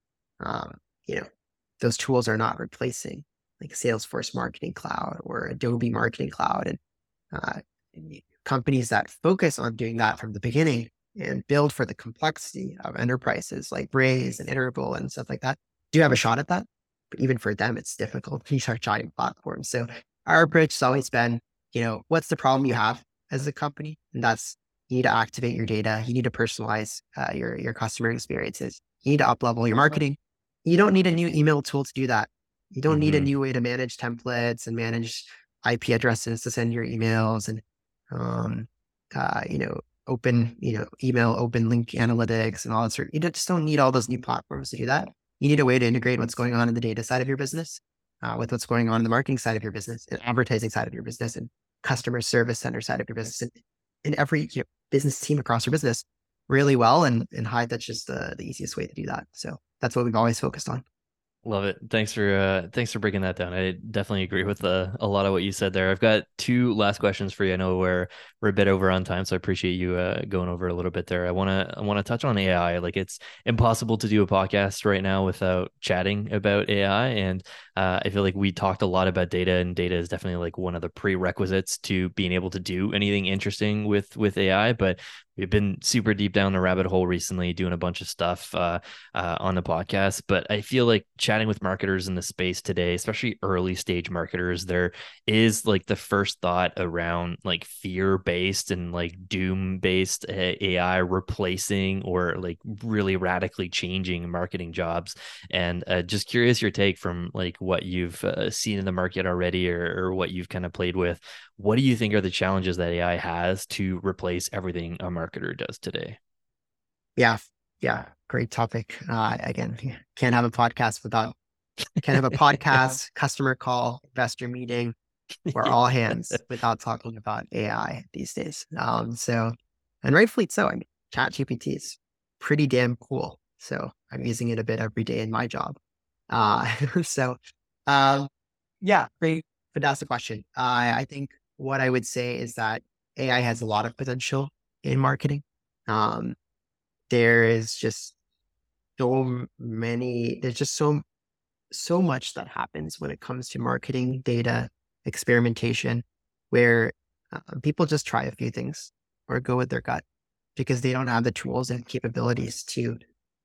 S2: um, you know, those tools are not replacing like Salesforce Marketing Cloud or Adobe Marketing Cloud, and uh, companies that focus on doing that from the beginning and build for the complexity of enterprises like Braze and Iterable and stuff like that do have a shot at that. But even for them, it's difficult. These are giant platforms. So our approach has always been, you know, what's the problem you have as a company? And that's you need to activate your data. You need to personalize uh, your, your customer experiences. You need to up level your marketing. You don't need a new email tool to do that. You don't mm-hmm. need a mm-hmm. new way to manage templates and manage IP addresses to send your emails and, um, uh, you know, open, you know, email, open link analytics and all that sort. Of you just don't need all those new platforms to do that. You need a way to integrate what's going on in the data side of your business uh, with what's going on in the marketing side of your business and advertising side of your business and customer service center side of your business and, and every you know, business team across your business really well. And, and Hive, that's just the, the easiest way to do that. So that's what we've always focused on.
S1: Love it. Thanks for uh, thanks for breaking that down. I definitely agree with uh, a lot of what you said there. I've got two last questions for you. I know we're we're a bit over on time, so I appreciate you uh, going over a little bit there. I want to I want to touch on AI. Like it's impossible to do a podcast right now without chatting about AI, and uh, I feel like we talked a lot about data, and data is definitely like one of the prerequisites to being able to do anything interesting with with AI. But we've been super deep down the rabbit hole recently doing a bunch of stuff uh, uh, on the podcast but i feel like chatting with marketers in the space today especially early stage marketers there is like the first thought around like fear based and like doom based ai replacing or like really radically changing marketing jobs and uh, just curious your take from like what you've uh, seen in the market already or, or what you've kind of played with what do you think are the challenges that AI has to replace everything a marketer does today?
S2: Yeah, yeah, great topic. Uh, again, can't have a podcast without can't have a podcast, customer call, investor meeting, or all hands without talking about AI these days. Um, so, and rightfully so. I mean, ChatGPT is pretty damn cool. So I'm using it a bit every day in my job. Uh, so, um, yeah, great, fantastic question. Uh, I think what I would say is that AI has a lot of potential in marketing. Um, there is just so many, there's just so, so much that happens when it comes to marketing data experimentation where uh, people just try a few things or go with their gut because they don't have the tools and capabilities to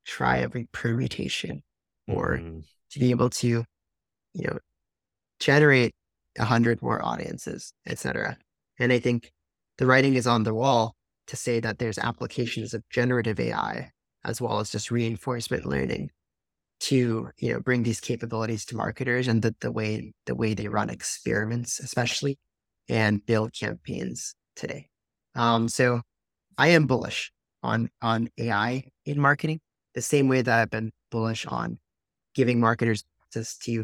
S2: try every permutation or mm-hmm. to be able to, you know, generate a hundred more audiences, etc. And I think the writing is on the wall to say that there's applications of generative AI as well as just reinforcement learning to you know bring these capabilities to marketers and the, the way the way they run experiments especially and build campaigns today um, so i am bullish on on ai in marketing the same way that i've been bullish on giving marketers access to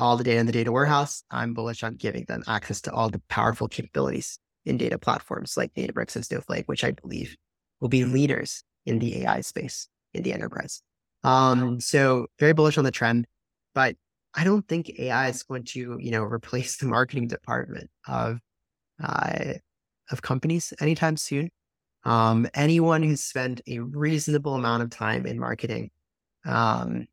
S2: all the data in the data warehouse, I'm bullish on giving them access to all the powerful capabilities in data platforms like Databricks and Snowflake, which I believe will be leaders in the AI space in the enterprise. Um, so very bullish on the trend, but I don't think AI is going to, you know, replace the marketing department of uh, of companies anytime soon. Um, anyone who's spent a reasonable amount of time in marketing, um,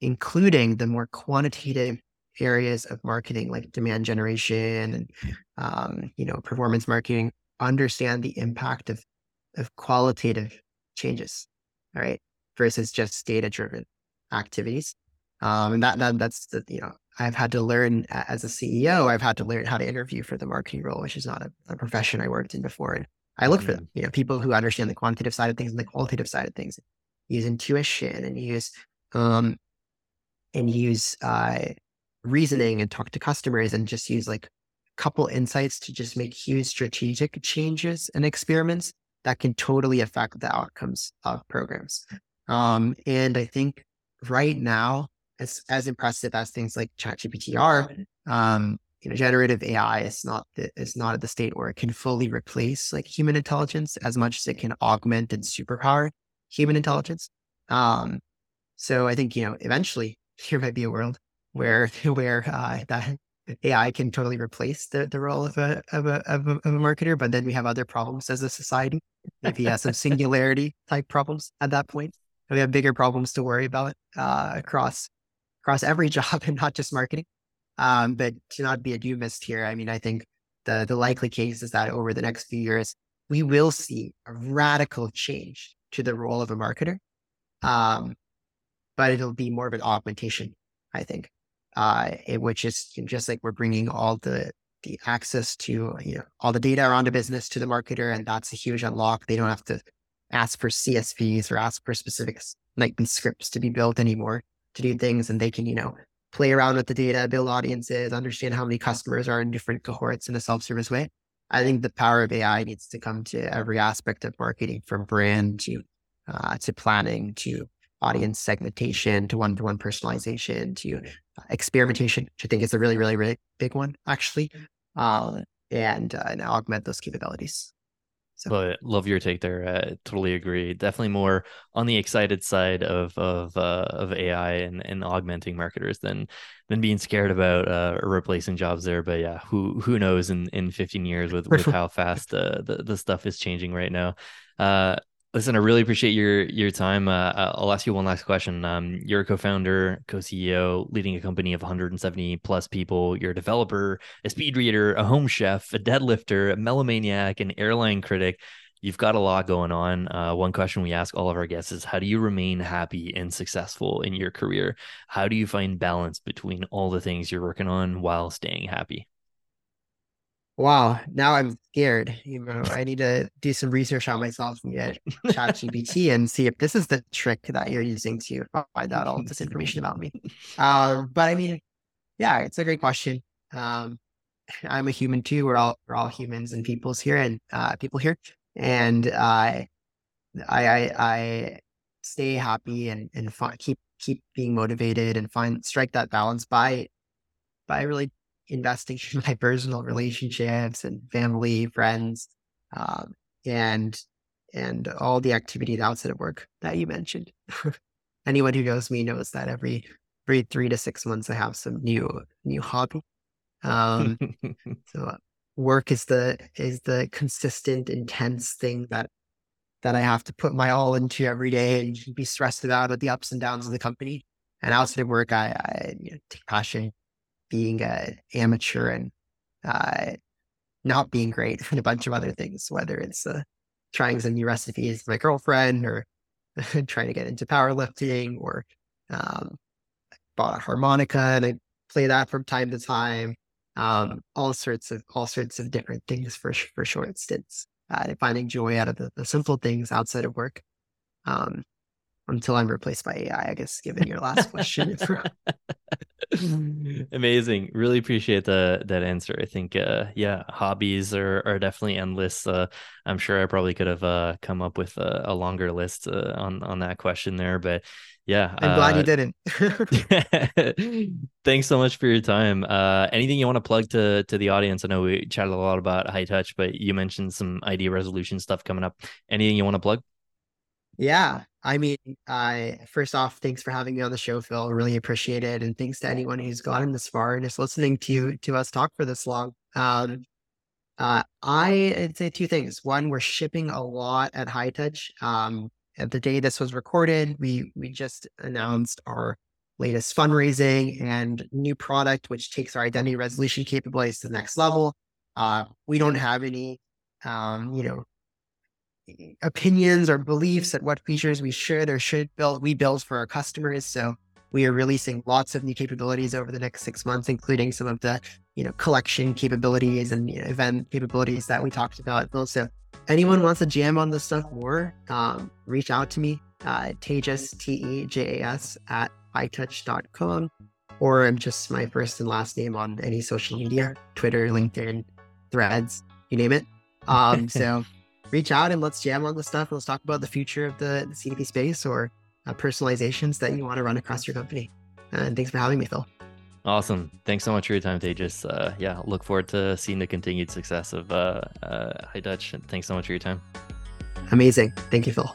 S2: including the more quantitative areas of marketing like demand generation and um, you know performance marketing understand the impact of of qualitative changes all right versus just data driven activities. Um, and that, that that's the you know i've had to learn as a ceo i've had to learn how to interview for the marketing role which is not a, a profession i worked in before and i look for them you know people who understand the quantitative side of things and the qualitative side of things use intuition and use um, and use uh, reasoning and talk to customers and just use like a couple insights to just make huge strategic changes and experiments that can totally affect the outcomes of programs. Um, and I think right now, as as impressive as things like ChatGPT are, um, you know, generative AI is not the, is not at the state where it can fully replace like human intelligence as much as it can augment and superpower human intelligence. Um, so I think you know eventually here might be a world where where uh, that AI can totally replace the, the role of a, of a of a of a marketer, but then we have other problems as a society. Maybe yeah, some singularity type problems at that point. We have bigger problems to worry about uh, across across every job and not just marketing. Um, but to not be a doomist here, I mean, I think the the likely case is that over the next few years, we will see a radical change to the role of a marketer. Um, but it'll be more of an augmentation, I think, uh, which is just like we're bringing all the the access to you know all the data around a business to the marketer, and that's a huge unlock. They don't have to ask for CSVs or ask for specific like scripts to be built anymore to do things, and they can you know play around with the data, build audiences, understand how many customers are in different cohorts in a self-service way. I think the power of AI needs to come to every aspect of marketing, from brand to uh, to planning to audience segmentation to one-to-one personalization to uh, experimentation, which I think is a really, really, really big one actually, uh, and uh, and augment those capabilities.
S1: So. But love your take there. Uh, totally agree. Definitely more on the excited side of of uh, of AI and, and augmenting marketers than than being scared about uh, replacing jobs there. But yeah, who who knows in, in 15 years with, with how fast uh, the the stuff is changing right now. Uh, Listen, I really appreciate your your time. Uh, I'll ask you one last question. Um, you're a co-founder, co-CEO, leading a company of 170 plus people. You're a developer, a speed reader, a home chef, a deadlifter, a melomaniac, an airline critic. You've got a lot going on. Uh, one question we ask all of our guests is How do you remain happy and successful in your career? How do you find balance between all the things you're working on while staying happy?
S2: Wow, now I'm scared. You know, I need to do some research on myself and get ChatGPT and see if this is the trick that you're using to find out all this information about me. Um, but I mean, yeah, it's a great question. Um, I'm a human too. We're all we're all humans and peoples here and uh, people here, and uh, I I I stay happy and and fi- keep keep being motivated and find strike that balance by by really investing in my personal relationships and family, friends, um, and and all the activity outside of work that you mentioned. Anyone who knows me knows that every every three to six months I have some new new hobby. Um, so uh, work is the is the consistent, intense thing that that I have to put my all into every day and be stressed about at the ups and downs of the company. And outside of work, I, I you know, take passion being an amateur and uh, not being great and a bunch of other things, whether it's uh, trying some new recipes with my girlfriend or trying to get into powerlifting or um, bought a harmonica and I play that from time to time. Um, all sorts of all sorts of different things for for short stints. Uh, finding joy out of the, the simple things outside of work. Um, until I'm replaced by AI, I guess, given your last question.
S1: Amazing. Really appreciate the that answer. I think uh yeah, hobbies are are definitely endless. Uh I'm sure I probably could have uh come up with a, a longer list uh, on on that question there, but yeah.
S2: I'm glad you
S1: uh, didn't. thanks so much for your time. Uh anything you want to plug to to the audience? I know we chatted a lot about Hightouch, but you mentioned some idea resolution stuff coming up. Anything you want to plug?
S2: Yeah. I mean, I first off, thanks for having me on the show, Phil. Really appreciate it. And thanks to anyone who's gotten this far and is listening to to us talk for this long. Um, uh, I'd say two things. One, we're shipping a lot at Hightouch. Um, at the day this was recorded, we we just announced our latest fundraising and new product, which takes our identity resolution capabilities to the next level. Uh, we don't have any, um, you know, opinions or beliefs at what features we should or should build, we build for our customers. So we are releasing lots of new capabilities over the next six months, including some of the, you know, collection capabilities and you know, event capabilities that we talked about. Also, anyone wants to jam on this stuff more, um, reach out to me, uh, Tejas, T E J A S, at hightouch.com, or I'm just my first and last name on any social media Twitter, LinkedIn, threads, you name it. Um, so reach out and let's jam on the stuff. Let's talk about the future of the, the CDP space or uh, personalizations that you want to run across your company. And thanks for having me, Phil.
S1: Awesome. Thanks so much for your time, Tejas. Uh, yeah, look forward to seeing the continued success of uh, uh, Hightouch. Thanks so much for your time.
S2: Amazing. Thank you, Phil.